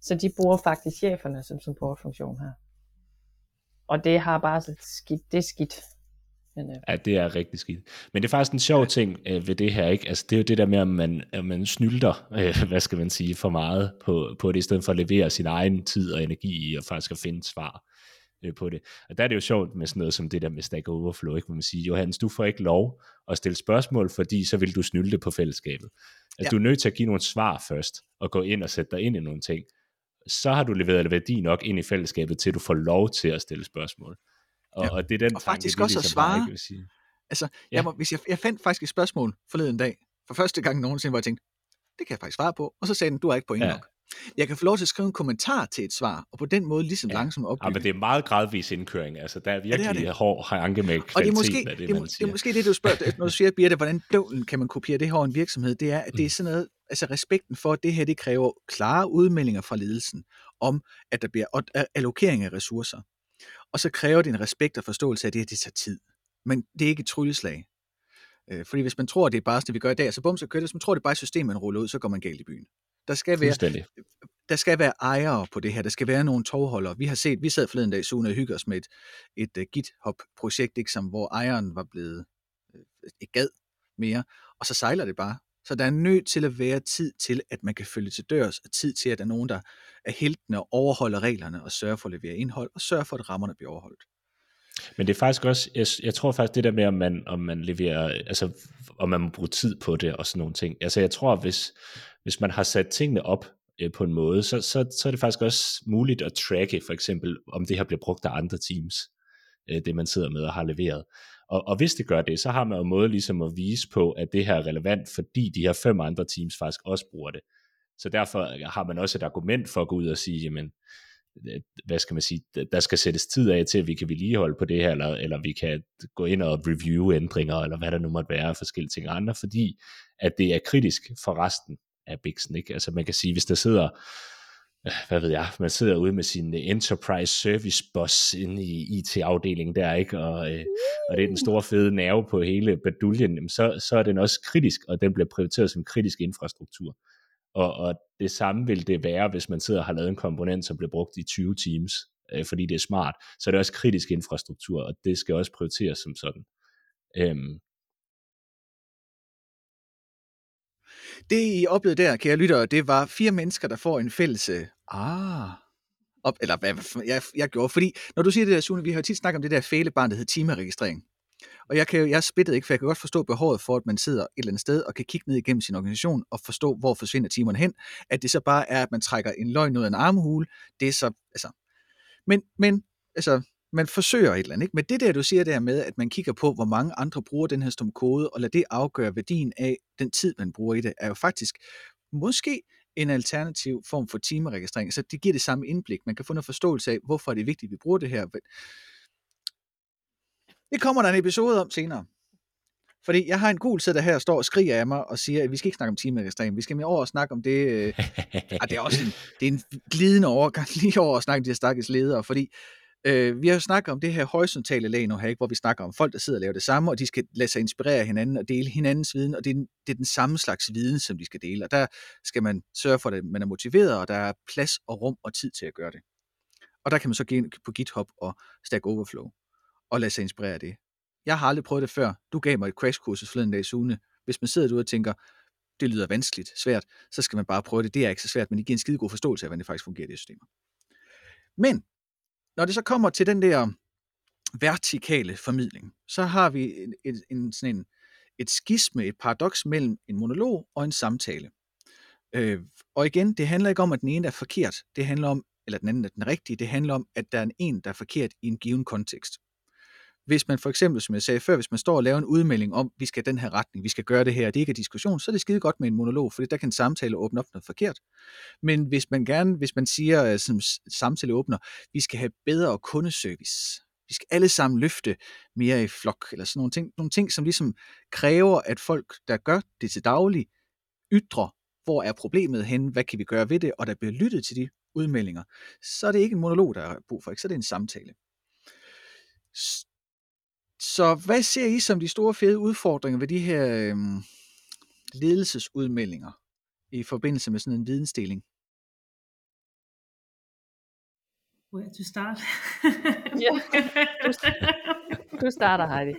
så de bruger faktisk cheferne som supportfunktion her. Og det har bare så skidt, det er skidt. Men, øh. Ja, det er rigtig skidt. Men det er faktisk en sjov ting øh, ved det her, ikke? Altså, det er jo det der med, at man, at man snylder, øh, hvad skal man sige, for meget på, på det, i stedet for at levere sin egen tid og energi i, og faktisk at finde svar øh, på det. Og der er det jo sjovt med sådan noget som det der med Stack Overflow, ikke? hvor man siger, Johannes, du får ikke lov at stille spørgsmål, fordi så vil du snylde på fællesskabet. Altså, ja. du er nødt til at give nogle svar først, og gå ind og sætte dig ind i nogle ting så har du leveret værdi nok ind i fællesskabet, til du får lov til at stille spørgsmål. Og, ja. og det er den og tanke, faktisk også at svare. Vil sige. Altså, ja. jeg, må, hvis jeg, jeg fandt faktisk et spørgsmål forleden dag, for første gang nogensinde, hvor jeg tænkte, det kan jeg faktisk svare på, og så sagde den, du har ikke point ja. nok. Jeg kan få lov til at skrive en kommentar til et svar, og på den måde ligesom ja. langsomt opbygge. Ja, men det er meget gradvis indkøring. Altså, der er virkelig ja, det er det. hård anke med og det er måske, af det, det, det, er måske det, du spørger, når du siger, Birte, hvordan døvlen kan man kopiere det her en virksomhed, det er, at det er mm. sådan noget, altså respekten for, at det her, det kræver klare udmeldinger fra ledelsen, om, at der bliver allokering af ressourcer. Og så kræver det en respekt og forståelse af, at det her, det tager tid. Men det er ikke et trylleslag. Øh, fordi hvis man tror, at det er bare det, vi gør i dag, så bum, så kører det. Hvis man tror, det er bare et system, man ruller ud, så går man galt i byen. Der skal være, der skal være ejere på det her. Der skal være nogle tovholdere. Vi har set, vi sad forleden dag i Sune og hygge os med et, et uh, GitHub-projekt, ikke, som, hvor ejeren var blevet uh, ikke gad mere, og så sejler det bare. Så der er nødt til at være tid til, at man kan følge til dørs, og tid til, at der er nogen, der er heltene og overholder reglerne, og sørger for at levere indhold, og sørger for, at rammerne bliver overholdt. Men det er faktisk også, jeg, jeg tror faktisk det der med, om man, om man leverer, altså om man må bruge tid på det og sådan nogle ting. Altså jeg tror, hvis, hvis man har sat tingene op øh, på en måde, så, så, så er det faktisk også muligt at tracke for eksempel, om det her bliver brugt af andre teams, øh, det man sidder med og har leveret. Og, og hvis det gør det, så har man jo en måde ligesom at vise på, at det her er relevant, fordi de her fem andre teams faktisk også bruger det. Så derfor har man også et argument for at gå ud og sige, jamen, hvad skal man sige, der skal sættes tid af til, at vi kan vedligeholde på det her, eller, eller vi kan gå ind og review ændringer, eller hvad der nu måtte være, forskellige ting og andre, fordi at det er kritisk for resten af Bixen, ikke? Altså man kan sige, hvis der sidder hvad ved jeg, man sidder ude med sin øh, enterprise service boss inde i IT-afdelingen der, ikke? Og, øh, og det er den store fede nerve på hele baduljen, så, så er den også kritisk, og den bliver prioriteret som kritisk infrastruktur. Og, og det samme vil det være, hvis man sidder og har lavet en komponent, som bliver brugt i 20 teams. øh, fordi det er smart, så er det også kritisk infrastruktur, og det skal også prioriteres som sådan. Øhm, Det I oplevede der, kære lyttere, det var fire mennesker, der får en fælles øh, ah, op, eller hvad jeg, jeg gjorde. Fordi når du siger det der, Sune, vi har jo tit snakket om det der fælebarn, der hedder timeregistrering. Og jeg, kan jo, jeg spidtet ikke, for jeg kan godt forstå behovet for, at man sidder et eller andet sted og kan kigge ned igennem sin organisation og forstå, hvor forsvinder timerne hen. At det så bare er, at man trækker en løgn ud af en armhule. Det er så, altså... Men, men altså, man forsøger et eller andet. Ikke? Men det der, du siger der med, at man kigger på, hvor mange andre bruger den her stum kode, og lader det afgøre værdien af den tid, man bruger i det, er jo faktisk måske en alternativ form for timeregistrering. Så det giver det samme indblik. Man kan få noget forståelse af, hvorfor er det vigtigt, at vi bruger det her. Det kommer der en episode om senere. Fordi jeg har en gul sætter her, der står og skriger af mig og siger, at vi skal ikke snakke om timeregistrering. Vi skal mere over og snakke om det. Øh, ah, det er også en, det er en glidende overgang lige over at snakke om de her stakkels ledere. Fordi Øh, vi har jo snakket om det her horisontale lag nu her, ikke? hvor vi snakker om folk, der sidder og laver det samme, og de skal lade sig inspirere hinanden og dele hinandens viden, og det er, det er den samme slags viden, som de skal dele. Og der skal man sørge for, at man er motiveret, og der er plads og rum og tid til at gøre det. Og der kan man så gå ind på GitHub og Stack Overflow og lade sig inspirere af det. Jeg har aldrig prøvet det før. Du gav mig et crashkursus forleden dag, Sune. Hvis man sidder derude og tænker, det lyder vanskeligt, svært, så skal man bare prøve det. Det er ikke så svært, men det giver en skide god forståelse af, hvordan det faktisk fungerer, det systemer. Men når det så kommer til den der vertikale formidling, så har vi en, en, en, sådan en, et skisme, et paradoks mellem en monolog og en samtale. Øh, og igen, det handler ikke om, at den ene er forkert. Det handler om, eller den anden er den rigtige. Det handler om, at der er en, der er forkert i en given kontekst. Hvis man for eksempel, som jeg sagde før, hvis man står og laver en udmelding om, vi skal den her retning, vi skal gøre det her, det ikke er diskussion, så er det skide godt med en monolog, for der kan en samtale åbne op noget forkert. Men hvis man gerne, hvis man siger øh, som samtale åbner, vi skal have bedre kundeservice, vi skal alle sammen løfte mere i flok, eller sådan nogle ting, nogle ting, som ligesom kræver, at folk, der gør det til daglig, ytrer, hvor er problemet hen, hvad kan vi gøre ved det, og der bliver lyttet til de udmeldinger, så er det ikke en monolog, der er brug for, ikke? så er det en samtale. Så hvad ser I som de store fede udfordringer ved de her øhm, ledelsesudmeldinger i forbindelse med sådan en vidensdeling? Hvor er du start? ja, du, du starter, Heidi.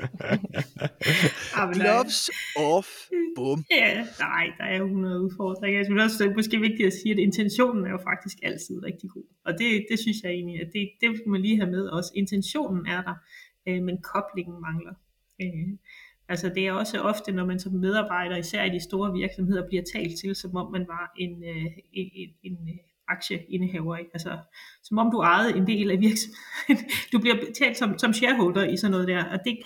Gloves off. Bum. Ja, nej, der er jo 100 udfordringer. Jeg synes også, det er måske vigtigt at sige, at intentionen er jo faktisk altid rigtig god. Og det, det synes jeg egentlig, at det, det skal man lige have med også. Intentionen er der øh, men koblingen mangler. Øh, altså det er også ofte, når man som medarbejder, især i de store virksomheder, bliver talt til, som om man var en, øh, en, en, en øh, aktieindehaver. Ikke? Altså, som om du ejede en del af virksomheden. Du bliver talt som, som shareholder i sådan noget der, og det,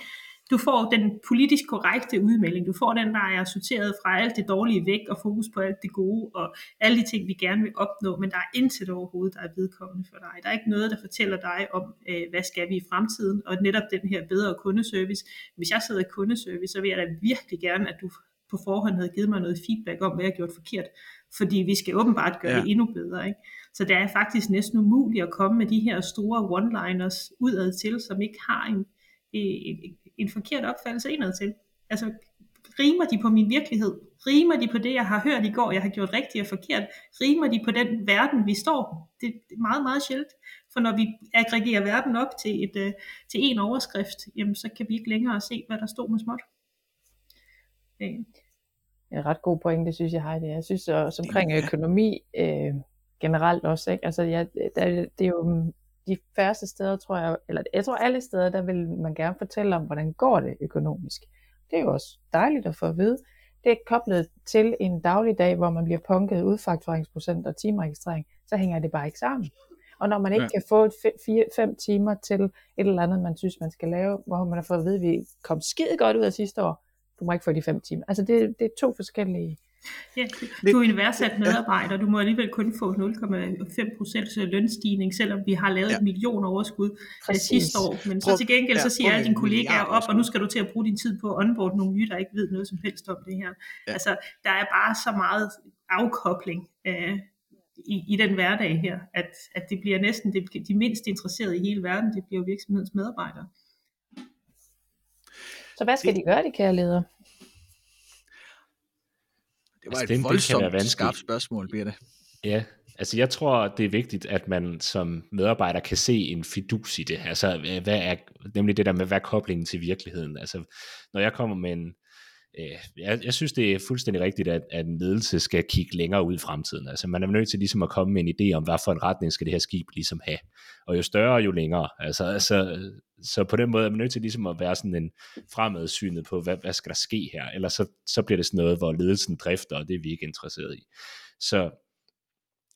du får den politisk korrekte udmelding. Du får den, der er sorteret fra alt det dårlige væk og fokus på alt det gode og alle de ting, vi gerne vil opnå, men der er intet overhovedet, der er vedkommende for dig. Der er ikke noget, der fortæller dig om, øh, hvad skal vi i fremtiden, og netop den her bedre kundeservice. Hvis jeg sidder i kundeservice, så vil jeg da virkelig gerne, at du på forhånd havde givet mig noget feedback om, hvad jeg har gjort forkert. Fordi vi skal åbenbart gøre ja. det endnu bedre. Ikke? Så det er faktisk næsten umuligt at komme med de her store one-liners udad til, som ikke har en, en, en forkert opfattelse indad til. Altså, rimer de på min virkelighed? Rimer de på det, jeg har hørt i går, jeg har gjort rigtigt og forkert? Rimer de på den verden, vi står? Det er meget, meget sjældent. For når vi aggregerer verden op til, et, uh, til en overskrift, jamen, så kan vi ikke længere se, hvad der står med småt. Det er en ret god point, det synes jeg, Heidi. Jeg synes også omkring økonomi øh, generelt også. Ikke? Altså, ja, der, det er jo de færreste steder, tror jeg, eller jeg tror alle steder, der vil man gerne fortælle om, hvordan går det økonomisk. Det er jo også dejligt at få at vide. Det er koblet til en dagligdag, hvor man bliver punket udfaktureringsprocent og timeregistrering, så hænger det bare ikke sammen. Og når man ikke ja. kan få 5 timer til et eller andet, man synes, man skal lave, hvor man har fået at vide, at vi kom skide godt ud af sidste år, du må ikke få de 5 timer. Altså det, det er to forskellige Ja, du er en værdsat medarbejder, du må alligevel kun få 0,5% lønstigning, selvom vi har lavet ja. et million overskud øh, Præcis. sidste år. Men så til gengæld, så siger alle dine kollegaer op, og nu skal du til at bruge din tid på at onboard nogle nye, der ikke ved noget som helst om det her. Ja. Altså, der er bare så meget afkobling øh, i, i den hverdag her, at, at det bliver næsten det, de mindst interesserede i hele verden, det bliver virksomhedens medarbejdere. Så hvad skal de gøre, de kære ledere? Det var altså, et den, voldsomt det skarpt spørgsmål, Birte. Ja, Altså jeg tror, det er vigtigt, at man som medarbejder kan se en fidus i det. Altså hvad er, nemlig det der med, hvad er koblingen til virkeligheden? Altså når jeg kommer med en, Øh, jeg, jeg synes, det er fuldstændig rigtigt, at, at en ledelse skal kigge længere ud i fremtiden. Altså man er nødt til ligesom at komme med en idé om, hvad for en retning skal det her skib ligesom have. Og jo større, jo længere. Altså, altså så på den måde er man nødt til ligesom at være sådan en fremadsynet på, hvad, hvad skal der ske her? Ellers så, så bliver det sådan noget, hvor ledelsen drifter, og det er vi ikke interesseret i. Så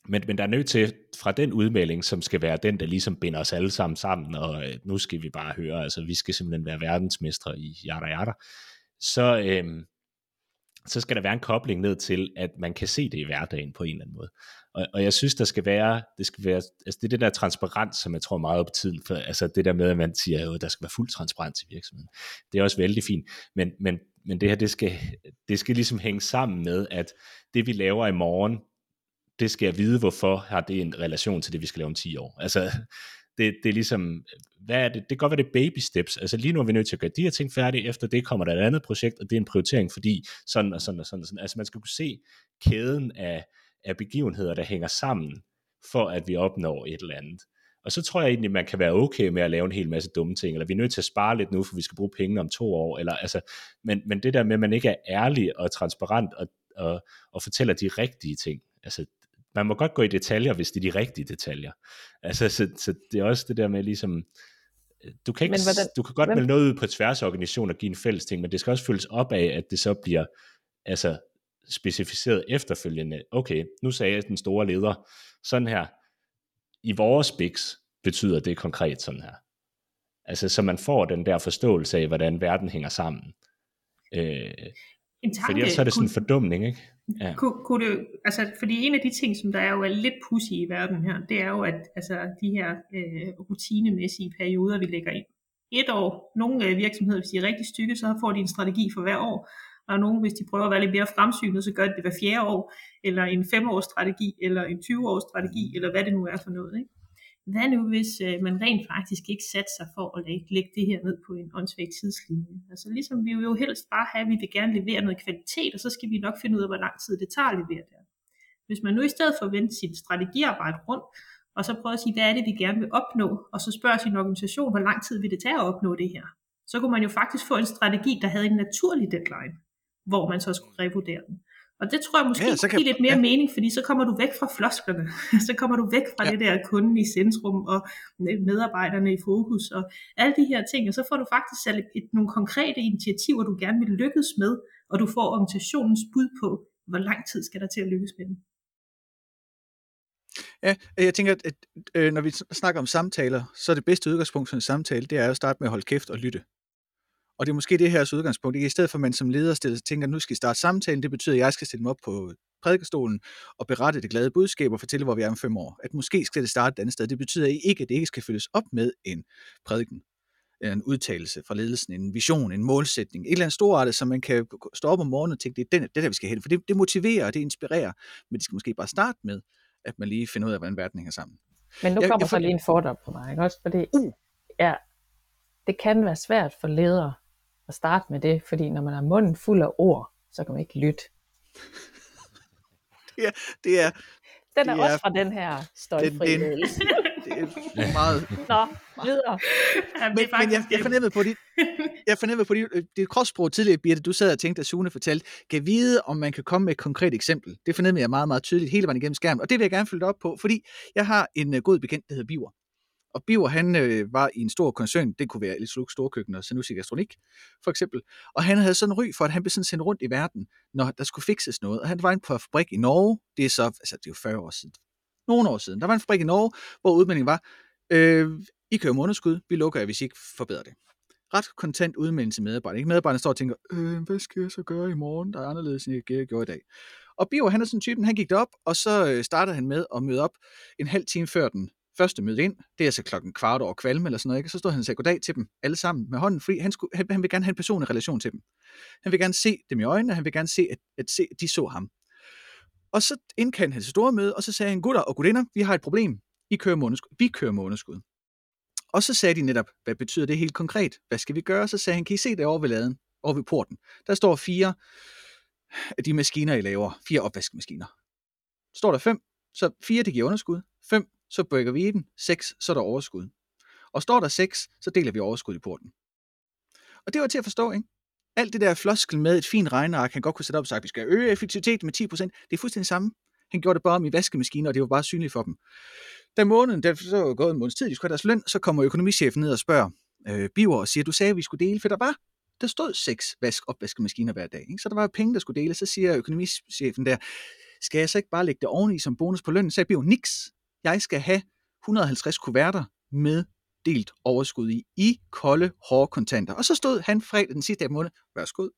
men, men der er nødt til, fra den udmelding, som skal være den, der ligesom binder os alle sammen sammen, og øh, nu skal vi bare høre, altså vi skal simpelthen være verdensmestre i yada yada, så, øhm, så skal der være en kobling ned til, at man kan se det i hverdagen på en eller anden måde. Og, og jeg synes, der skal være, det skal være, altså det er det der transparens, som jeg tror meget på tiden, for altså det der med, at man siger, at der skal være fuld transparens i virksomheden, det er også vældig fint, men, men, men det her, det skal, det skal ligesom hænge sammen med, at det vi laver i morgen, det skal jeg vide, hvorfor har det en relation til det, vi skal lave om 10 år. Altså, det, det er ligesom, hvad er det? Det kan godt være, det er baby steps. Altså lige nu er vi nødt til at gøre de her ting færdige, efter det kommer der et andet projekt, og det er en prioritering, fordi sådan og sådan og sådan og sådan. Altså man skal kunne se kæden af, af begivenheder, der hænger sammen, for at vi opnår et eller andet. Og så tror jeg egentlig, man kan være okay med at lave en hel masse dumme ting, eller vi er nødt til at spare lidt nu, for vi skal bruge penge om to år, eller altså, men, men det der med, at man ikke er ærlig og transparent og, og, og fortæller de rigtige ting, altså man må godt gå i detaljer, hvis det er de rigtige detaljer. Altså, så, så det er også det der med ligesom, du kan, ikke, hvordan, du kan godt melde noget ud på tværs af organisationen og give en fælles ting, men det skal også følges op af, at det så bliver altså, specificeret efterfølgende. Okay, nu sagde jeg den store leder, sådan her, i vores BIX betyder det konkret sådan her. Altså, så man får den der forståelse af, hvordan verden hænger sammen. Øh, en tanke, fordi ellers er det sådan en fordumning, ikke? Ja. Kunne, kunne det, altså, fordi en af de ting, som der er jo er lidt pussy i verden her, det er jo, at altså, de her øh, rutinemæssige perioder, vi lægger ind. Et år, nogle øh, virksomheder, hvis de er rigtig stykke, så får de en strategi for hver år, og nogle, hvis de prøver at være lidt mere fremsynet, så gør de det hver fjerde år, eller en femårs strategi, eller en 20-års strategi, eller hvad det nu er for noget. Ikke? Hvad nu hvis øh, man rent faktisk ikke satte sig for at lægge, lægge det her ned på en åndssvag tidslinje? Altså ligesom vi vil jo helst bare have, at vi vil gerne levere noget kvalitet, og så skal vi nok finde ud af, hvor lang tid det tager at levere det. Hvis man nu i stedet for at vende sit strategiarbejde rundt, og så prøver at sige, hvad er det, vi gerne vil opnå, og så spørger sin organisation, hvor lang tid vil det tage at opnå det her? Så kunne man jo faktisk få en strategi, der havde en naturlig deadline, hvor man så skulle revurdere den. Og det tror jeg måske ja, kan give lidt mere ja. mening, fordi så kommer du væk fra flosklerne. så kommer du væk fra ja. det der kunden i centrum og medarbejderne i fokus og alle de her ting. Og så får du faktisk sat et, nogle konkrete initiativer, du gerne vil lykkes med, og du får organisationens bud på, hvor lang tid skal der til at lykkes med dem. Ja, jeg tænker, at, at øh, når vi snakker om samtaler, så er det bedste udgangspunkt for en samtale, det er at starte med at holde kæft og lytte. Og det er måske det her udgangspunkt. Ikke? I stedet for, at man som leder stiller, tænker, nu skal I starte samtalen, det betyder, at jeg skal stille mig op på prædikestolen og berette det glade budskab og fortælle, hvor vi er om fem år. At måske skal det starte et andet sted. Det betyder ikke, at det ikke skal følges op med en prædiken en udtalelse fra ledelsen, en vision, en målsætning, et eller andet storartet, som man kan stå op om morgenen og tænke, det er den, det der, vi skal hen. For det, det motiverer, det inspirerer, men det skal måske bare starte med, at man lige finder ud af, hvordan verden hænger sammen. Men nu jeg, kommer jeg, så lige en fordom på mig, ikke? også fordi uh. ja, det kan være svært for ledere at starte med det, fordi når man har munden fuld af ord, så kan man ikke lytte. det er, det er, den er, det er også fra den her støjfri det, det, det er meget... Nå, videre. Ja, men, men jeg, jeg fornemmede på dit, jeg fornemmede på dit, dit kropssprog tidligere, Birte, du sad og tænkte, at Sune fortalte, kan vide, om man kan komme med et konkret eksempel. Det fornemmede jeg meget, meget tydeligt hele vejen igennem skærmen, og det vil jeg gerne følge op på, fordi jeg har en uh, god bekendt, der hedder Biver. Og Biver, han øh, var i en stor koncern, det kunne være Electrolux Storkøkken og Sanusi Gastronik, for eksempel. Og han havde sådan en ry for, at han blev sådan sendt rundt i verden, når der skulle fikses noget. Og han var inde på en fabrik i Norge, det er så, altså det er jo 40 år siden, nogle år siden. Der var en fabrik i Norge, hvor udmeldingen var, øh, I kører underskud, vi lukker jer, hvis I ikke forbedrer det. Ret kontant udmelding til medarbejderne. Ikke? Medarbejderne står og tænker, øh, hvad skal jeg så gøre i morgen, der er anderledes, end jeg gjorde i dag. Og Biver, han er sådan en typen, han gik derop, og så øh, startede han med at møde op en halv time før den første møde ind, det er altså klokken kvart over kvalme eller sådan noget, ikke? så stod han og sagde goddag til dem alle sammen med hånden, fordi han, skulle, han, han vil gerne have en personlig relation til dem. Han vil gerne se dem i øjnene, han vil gerne se, at, at, se, at de så ham. Og så indkaldte han til store møde, og så sagde han, gutter og gudinder, vi har et problem. I kører måneskud. Vi kører måneskud. Og så sagde de netop, hvad betyder det helt konkret? Hvad skal vi gøre? Så sagde han, kan I se det over ved laden, over ved porten? Der står fire af de maskiner, I laver. Fire opvaskemaskiner. Står der fem, Så fire det giver underskud. Fem, så breaker vi even. 6, så er der overskud. Og står der 6, så deler vi overskud i porten. Og det var til at forstå, ikke? Alt det der floskel med et fint regneark, han godt kunne sætte op og sagt, at vi skal øge effektiviteten med 10%, det er fuldstændig samme. Han gjorde det bare om i vaskemaskiner, og det var bare synligt for dem. Da måneden, der så var gået en måneds tid, de skulle have deres løn, så kommer økonomichefen ned og spørger øh, Biver og siger, du sagde, at vi skulle dele, for der var der stod seks vask opvaskemaskiner hver dag. Ikke? Så der var penge, der skulle deles. Så siger økonomichefen der, skal jeg så ikke bare lægge det oveni som bonus på lønnen? Så jeg bliver niks. Jeg skal have 150 kuverter med delt overskud i, i kolde, hårde kontanter. Og så stod han fredag den sidste af måned, værsgod,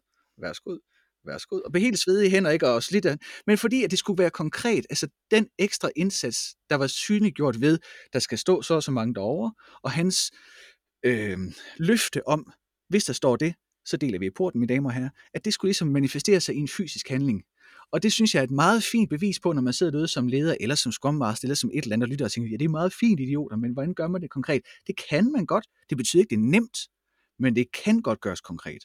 værsgod, værsgod, og blev helt svedig i hænder, ikke, og slidt Men fordi at det skulle være konkret, altså den ekstra indsats, der var synliggjort ved, der skal stå så og så mange derovre, og hans øh, løfte om, hvis der står det, så deler vi i porten, mine damer og herrer, at det skulle ligesom manifestere sig i en fysisk handling. Og det synes jeg er et meget fint bevis på, når man sidder derude som leder, eller som Scrum Master, eller som et eller andet, og lytter og tænker, ja, det er meget fint, idioter, men hvordan gør man det konkret? Det kan man godt. Det betyder ikke, det er nemt, men det kan godt gøres konkret.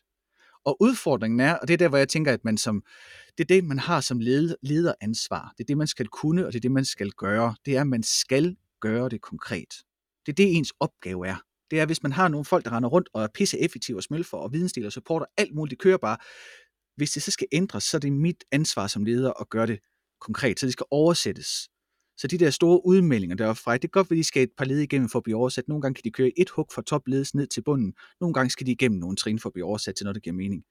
Og udfordringen er, og det er der, hvor jeg tænker, at man som, det er det, man har som leder, lederansvar. Det er det, man skal kunne, og det er det, man skal gøre. Det er, at man skal gøre det konkret. Det er det, ens opgave er det er, hvis man har nogle folk, der render rundt og er pisse effektive og smølfer og vidensdeler og supporter, alt muligt, det kører bare. Hvis det så skal ændres, så er det mit ansvar som leder at gøre det konkret, så det skal oversættes. Så de der store udmeldinger derfra, det er godt, at de skal et par led igennem for at blive oversat. Nogle gange kan de køre et hug fra topledes ned til bunden. Nogle gange skal de igennem nogle trin for at blive oversat til noget, der giver mening.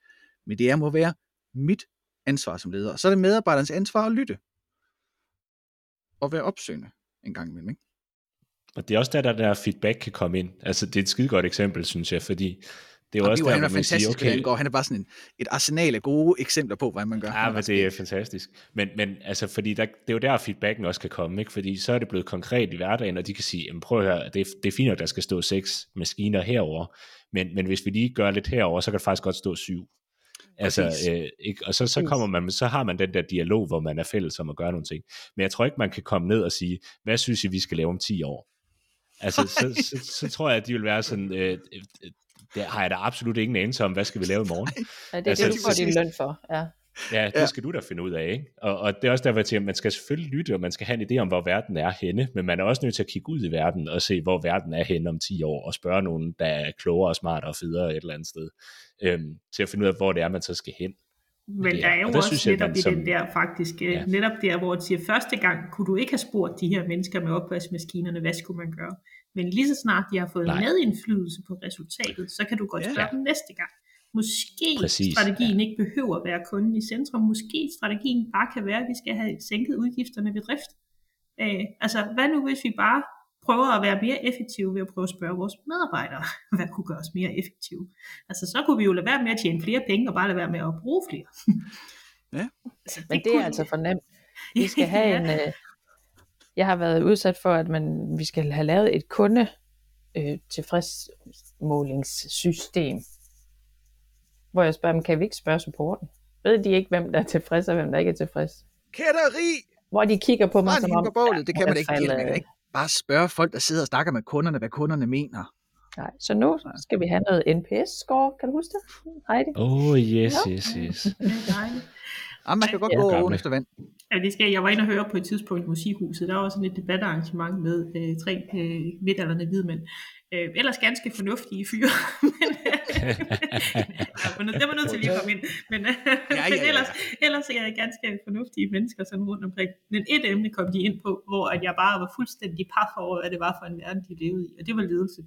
Men det er må være mit ansvar som leder. Og så er det medarbejderens ansvar at lytte. Og være opsøgende en gang imellem. Ikke? Og det er også der, der, der feedback kan komme ind. Altså, det er et skide godt eksempel, synes jeg, fordi det er jo også der, han er fantastisk, siger, okay, går. han er bare sådan en, et arsenal af gode eksempler på, hvad man gør. Ja, men det er fantastisk. Men, men altså, fordi der, det er jo der, feedbacken også kan komme, ikke? fordi så er det blevet konkret i hverdagen, og de kan sige, prøv at høre, det er, det er fint, at der skal stå seks maskiner herover, men, men hvis vi lige gør lidt herover, så kan det faktisk godt stå syv. Altså, øh, ikke? Og så, så, kommer man, så har man den der dialog, hvor man er fælles om at gøre nogle ting. Men jeg tror ikke, man kan komme ned og sige, hvad synes I, vi skal lave om 10 år? Altså, så, så, så, så tror jeg, at de vil være sådan, øh, det har jeg da absolut ingen anelse om, hvad skal vi lave i morgen? Ja, det er altså, det, du får din løn for, ja. Ja, det skal du da finde ud af, ikke? Og, og det er også derfor, jeg tænker, at man skal selvfølgelig lytte, og man skal have en idé om, hvor verden er henne, men man er også nødt til at kigge ud i verden og se, hvor verden er henne om 10 år, og spørge nogen, der er klogere og smartere og federe et eller andet sted, øhm, til at finde ud af, hvor det er, man så skal hen. Men der er jo også synes netop jeg, i som, den der faktisk, øh, ja. netop der, hvor det siger, første gang kunne du ikke have spurgt de her mennesker med opvaskmaskinerne, hvad skulle man gøre? Men lige så snart de har fået Nej. medindflydelse på resultatet, så kan du godt spørge ja. dem næste gang. Måske Præcis, strategien ja. ikke behøver at være kunden i centrum. Måske strategien bare kan være, at vi skal have sænket udgifterne ved drift. Øh, altså, hvad nu hvis vi bare prøver at være mere effektive ved at prøve at spørge vores medarbejdere, hvad kunne gøre os mere effektive? Altså, så kunne vi jo lade være med at tjene flere penge, og bare lade være med at bruge flere. ja. Altså, det Men det er altså for nemt. Vi skal have ja. en, øh, jeg har været udsat for, at man, vi skal have lavet et kunde øh, tilfredsmålingssystem, hvor jeg spørger dem, kan vi ikke spørge supporten? Ved de ikke, hvem der er tilfreds og hvem der ikke er tilfreds? Kætteri! Hvor de kigger på mig som om... På bålet. Det kan man ikke. Falde... Man kan ikke bare spørge folk, der sidder og snakker med kunderne, hvad kunderne mener. Nej, så nu skal vi have noget NPS-score. Kan du huske det, Heidi? Oh, yes, ja. yes, yes. Ja, man kan godt ja, gå oven efter vand. Ja, det skal jeg. var inde og høre på et tidspunkt i Musikhuset. Der var sådan et debatarrangement med øh, tre øh, midalderne hvide mænd. Øh, ellers ganske fornuftige fyre. men, ja, det var nødt til lige at komme ind. Men, ja, ja, ja. men ellers, ellers er jeg ganske fornuftige mennesker sådan rundt omkring. Men et emne kom de ind på, hvor at jeg bare var fuldstændig paf over, hvad det var for en verden, de levede i. Og det var ledelse.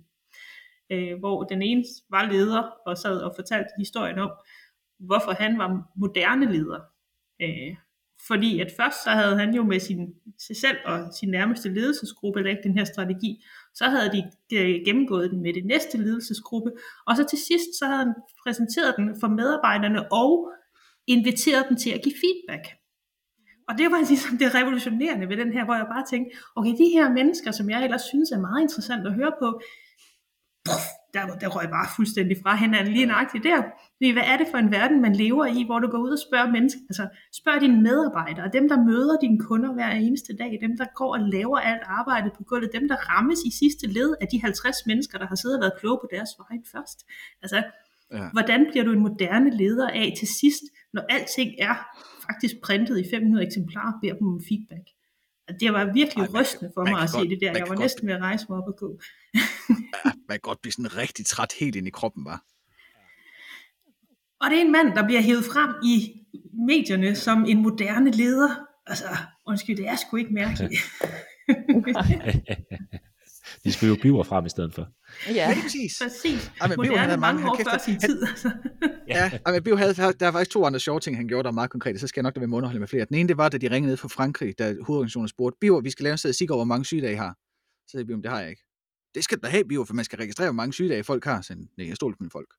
Øh, hvor den ene var leder og sad og fortalte historien om, hvorfor han var moderne leder Øh, fordi at først så havde han jo med sin, sig selv og sin nærmeste ledelsesgruppe lagt den her strategi. Så havde de øh, gennemgået den med det næste ledelsesgruppe. Og så til sidst så havde han præsenteret den for medarbejderne og inviteret dem til at give feedback. Og det var ligesom det revolutionerende ved den her, hvor jeg bare tænkte, okay, de her mennesker, som jeg ellers synes er meget interessant at høre på, puff, der, der røg bare fuldstændig fra hinanden lige nøjagtigt der. Fordi hvad er det for en verden, man lever i, hvor du går ud og spørger mennesker, altså spørg dine medarbejdere, dem der møder dine kunder hver eneste dag, dem der går og laver alt arbejdet på gulvet, dem der rammes i sidste led af de 50 mennesker, der har siddet og været kloge på deres vej først. Altså, ja. hvordan bliver du en moderne leder af til sidst, når alting er faktisk printet i 500 eksemplarer, beder dem om feedback? Det var virkelig Ej, man- rystende for mig at se godt- det der. Jeg var godt- næsten ved at rejse mig op og gå. Ja, man kan godt blive sådan rigtig træt helt ind i kroppen, var. Og det er en mand, der bliver hævet frem i medierne som en moderne leder. Altså, undskyld, det er sgu ikke mærkeligt. De skulle jo biver frem i stedet for. Ja, Ja, det er præcis. Præcis. Ej, men Biver, han havde mange- mange år før sin tid. Altså. Ja, ja men Biv havde, der er faktisk to andre sjove ting, han gjorde, der er meget konkrete. Så skal jeg nok lade være med underholde med flere. Den ene, det var, da de ringede ned fra Frankrig, da hovedorganisationen spurgte, Biver, vi skal lave en statistik over, hvor mange sygedage I har. Så sagde Biver, det har jeg ikke. Det skal du da have, Biver, for man skal registrere, hvor mange sygedage folk har. Så nej, jeg stoler på mine folk.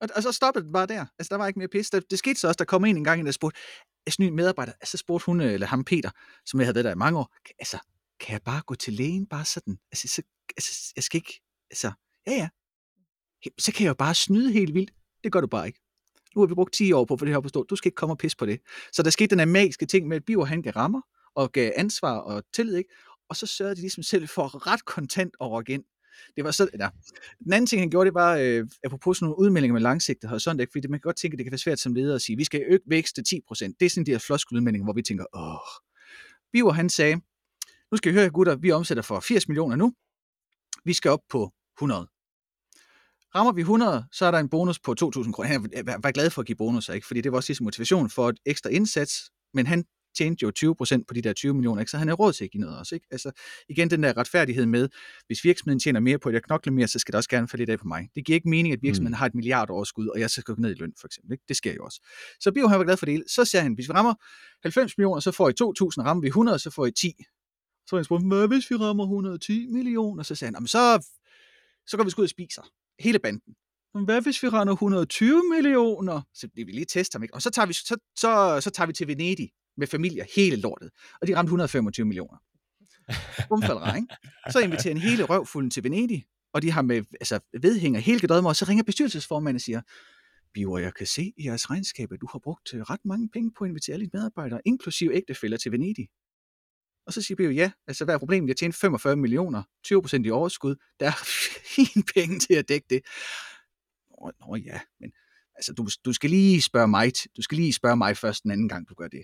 Og, og, så stoppede det bare der. Altså, der var ikke mere pis. Der, det skete så også, der kom en en gang, ind, der spurgte, altså ny medarbejder, altså, så spurgte hun, øh, eller ham Peter, som jeg havde været der i mange år, altså, kan jeg bare gå til lægen, bare sådan, altså, så, altså jeg skal ikke, altså, ja ja, så kan jeg jo bare snyde helt vildt. Det gør du bare ikke. Nu har vi brugt 10 år på for det her op. Du skal ikke komme og pisse på det. Så der skete den her magiske ting med, at Biver han gav rammer, og gav ansvar og tillid, ikke? Og så sørgede de ligesom selv for ret kontant over igen. Det var så, ja. Den anden ting, han gjorde, det var, øh, apropos sådan nogle udmeldinger med langsigtet horisont, ikke? fordi det, man kan godt tænke, at det kan være svært som leder at sige, vi skal øge vækst til 10%. Det er sådan de her floskeludmeldinger, hvor vi tænker, åh. Biver han sagde, nu skal I høre, gutter, vi omsætter for 80 millioner nu. Vi skal op på 100. Rammer vi 100, så er der en bonus på 2.000 kroner. Han var- glad for at give bonusser, ikke? fordi det var også ligesom motivation for et ekstra indsats, men han tjente jo 20% på de der 20 millioner, ikke? så han har råd til at give noget også. Ikke? Altså, igen den der retfærdighed med, hvis virksomheden tjener mere på, at jeg knokler mere, så skal det også gerne falde lidt af på mig. Det giver ikke mening, at virksomheden Mm. har et milliard overskud, og jeg skal gå ned i løn, for eksempel. Ikke? Det sker jo også. Så Bio han var glad for det. Så siger han, hvis vi rammer 90 millioner, så får I 2.000, rammer vi 100, så får I 10. Så var jeg spurgt, hvad hvis vi rammer 110 millioner? Så sagde han, så, så går vi sgu ud og spiser. Hele banden. "Men Hvad hvis vi rammer 120 millioner? Så bliver vi lige teste ham, ikke? Og så tager, vi, så, så, så tager vi til Venedig med familier, hele lortet. Og de ramte 125 millioner. Bumfaldre, ikke? Så inviterer en hele røvfulden til Venedig, og de har med altså, vedhænger hele gedødmer, og så ringer bestyrelsesformanden og siger, Biver, jeg kan se i jeres regnskab, at du har brugt øh, ret mange penge på at invitere alle dine medarbejdere, inklusive ægtefælder til Venedig. Og så siger Biver, ja, altså hvad er problemet? Jeg tjener 45 millioner, 20% i overskud, der er fint penge til at dække det. Nå, nå ja, men altså, du, du skal lige spørge mig, du skal lige spørge mig først den anden gang, du gør det.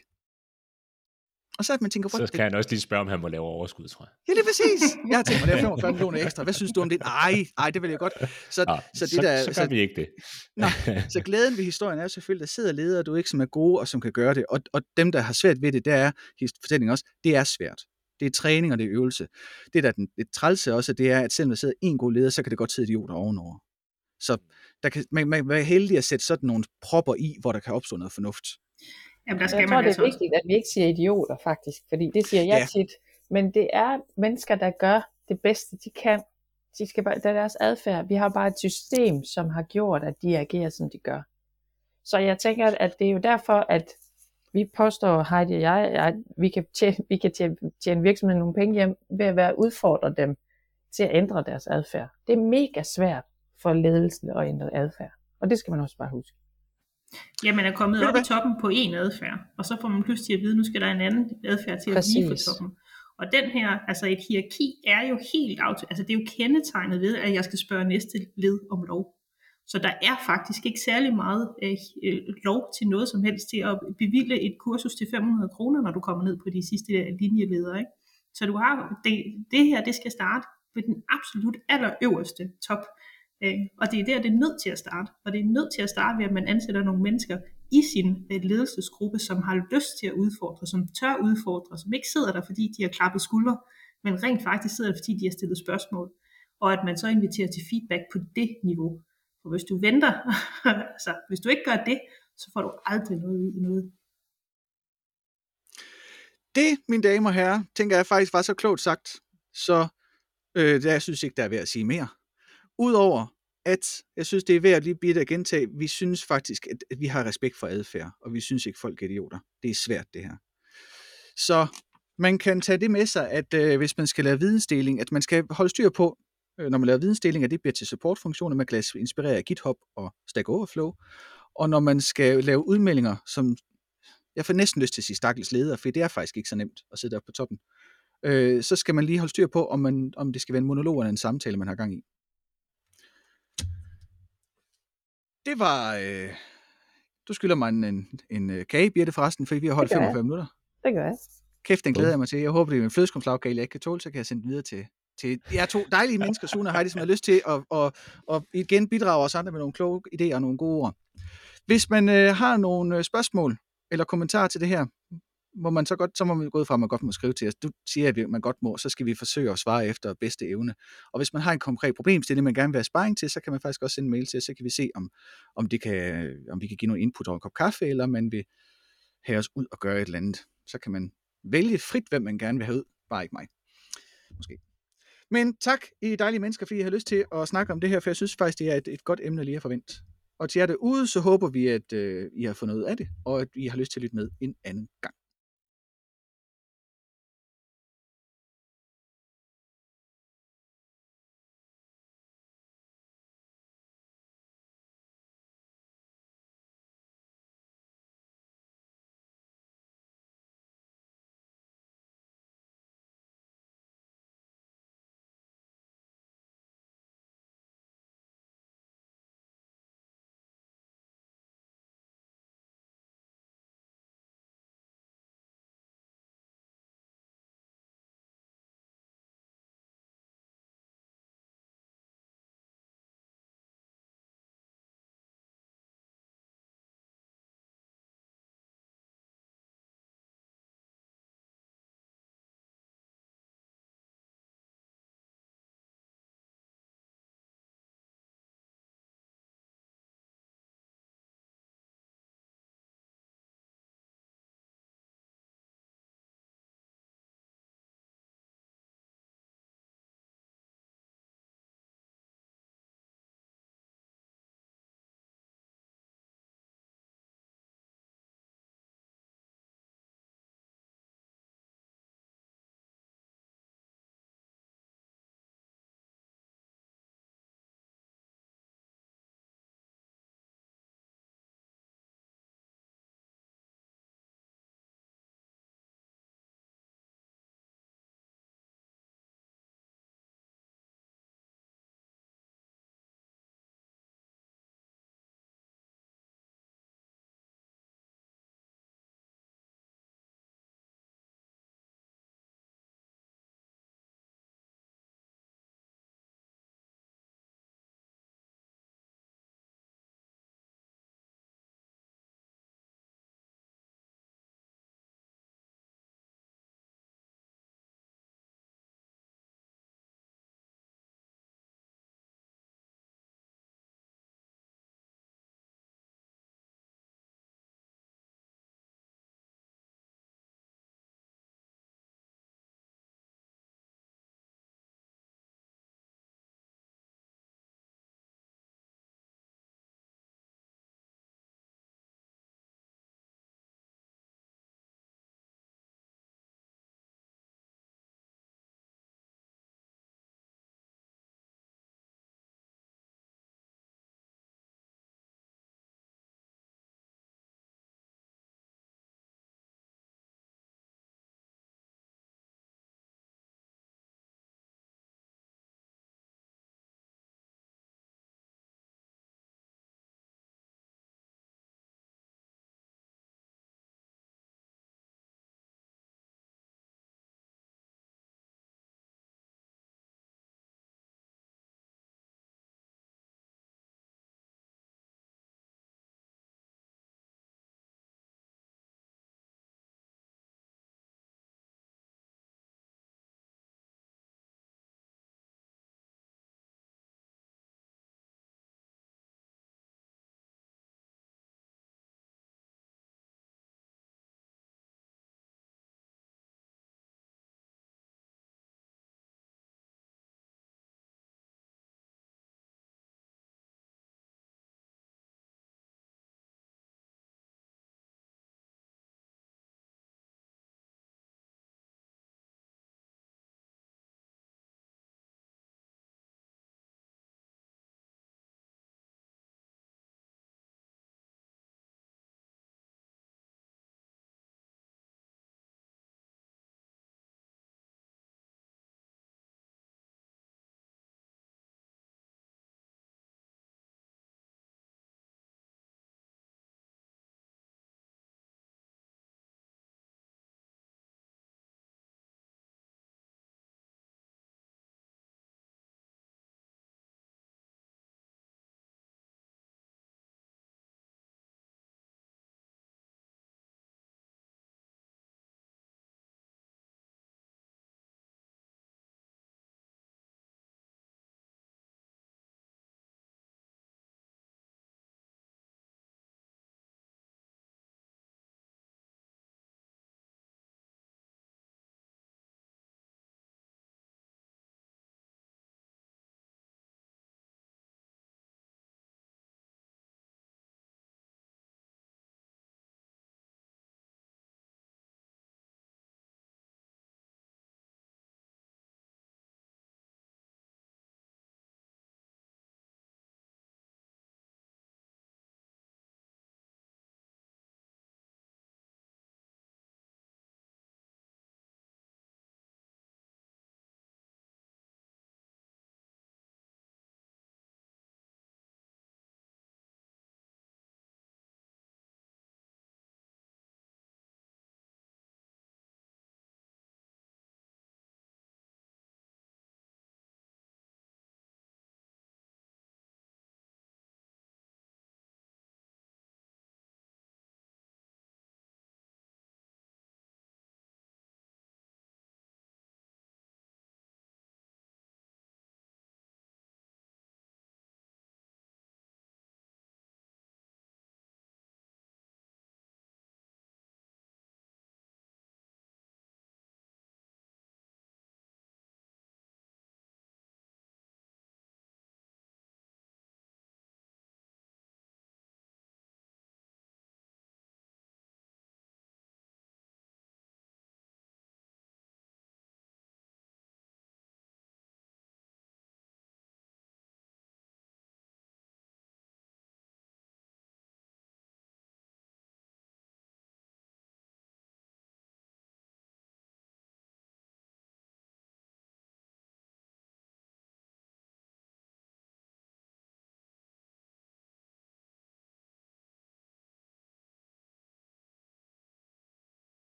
Og så at man tænker, Så "What, skal han også lige spørge, om han må lave overskud, tror jeg. Ja, lige præcis. Jeg har tænkt mig, det er 45 millioner ekstra. Hvad synes du om det? Nej, nej, det vil jeg godt. Så, Nå, så, det så, der, så gør så, vi ikke det. Nej, så glæden ved historien er selvfølgelig, at der sidder ledere, du ikke, som er gode og som kan gøre det. Og, og dem, der har svært ved det, der er fortællingen også, det er svært. Det er træning og det er øvelse. Det der er den, det trælse også, det er, at selvom der sidder en god leder, så kan det godt sidde idioter ovenover. Så der kan, man, man kan være heldig at sætte sådan nogle propper i, hvor der kan opstå noget fornuft. Jamen, der skal jeg man tror, det altså er også. vigtigt, at vi ikke siger idioter, faktisk. Fordi det siger jeg Ja. ja. tit. Men det er mennesker, der gør det bedste, de kan. De skal bare, det er deres adfærd. Vi har bare et system, som har gjort, at de agerer, som de gør. Så jeg tænker, at det er jo derfor, at vi påstår, Heidi og jeg, at vi kan tjene, vi kan tjene, tjene virksomheden nogle penge hjem ved at være udfordre dem til at ændre deres adfærd. Det er mega svært for ledelsen at ændre adfærd. Og det skal man også bare huske. Ja, man er kommet Ved op i toppen på en adfærd, og så får man pludselig at vide, nu skal der en anden adfærd til at blive på Præcis. toppen. Og den her, altså et hierarki er jo helt auto, altså det er jo kendetegnet ved, at jeg skal spørge næste led om lov. Så der er faktisk ikke særlig meget øh, øh, lov til noget som helst til at bevilge et kursus til 500 kroner, når du kommer ned på de sidste linjeledere. Ikke? Så du har det, det her, det skal starte ved den absolut allerøverste top. Øh, og det er der, det er nødt til at starte. Og det er nødt til at starte ved, at man ansætter nogle mennesker i sin øh, ledelsesgruppe, som har lyst til at udfordre, som tør udfordre, som ikke sidder der, fordi de har klappet skuldre, men rent faktisk sidder der, fordi de har stillet spørgsmål. Og at man så inviterer til feedback på det niveau. For hvis du venter, altså hvis du ikke gør det, så får du aldrig noget ud i noget. Det, mine damer og herrer, tænker jeg faktisk var så klogt sagt, så øh, jeg synes ikke, der er ved at sige mere. Udover at jeg synes, det er værd at lige blive at gentage, vi synes faktisk, at, at vi har respekt for adfærd, og vi synes ikke, folk er idioter. Det er svært, det her. Så man kan tage det med sig, at øh, hvis man skal lave vidensdeling, at man skal holde styr på, øh, når man laver vidensdeling, at det bliver til supportfunktioner, man kan inspirere af GitHub og Stack Overflow. Og når man skal lave udmeldinger, som jeg får næsten lyst til at sige stakkels leder, for det er faktisk ikke så nemt at sidde der på toppen, øh, så skal man lige holde styr på, om, man, om det skal være en monolog eller en samtale, man har gang i. Det var... Øh, du skylder mig en, en, en øh, kage, Birte, forresten, fordi vi har holdt Det gør jeg. 45 minutter. Det gør jeg. Kæft, den glæder jeg mig til. Jeg håber, det er en flødeskumslagkage, jeg ikke kan tåle, så kan jeg sende den videre til, til jer to dejlige mennesker, Sune og Heidi, som har lyst til at, at, at igen bidrage os andre med nogle kloge idéer og nogle gode ord. Hvis man øh, har nogle øh, spørgsmål eller kommentarer til det her, må man så godt, så må man gå ud fra, at man godt må skrive til os. Du siger, at man godt må, så skal vi forsøge at svare efter bedste evne. Og hvis man har en konkret problemstilling, man gerne vil have sparring til, så kan man faktisk også sende en mail til os, så kan vi se, om, om, det kan, om vi kan give noget input over en kop kaffe, eller man vil have os ud og gøre et eller andet. Så kan man vælge frit, hvem man gerne vil have ud, bare ikke mig. Måske. Men tak, I dejlige mennesker, fordi I har lyst til at snakke om det her, for jeg synes faktisk, det er et, et godt emne lige at forvente. Og til jer derude, så håber vi, at øh, I har fundet ud af det, og at I har lyst til at lytte med en anden gang.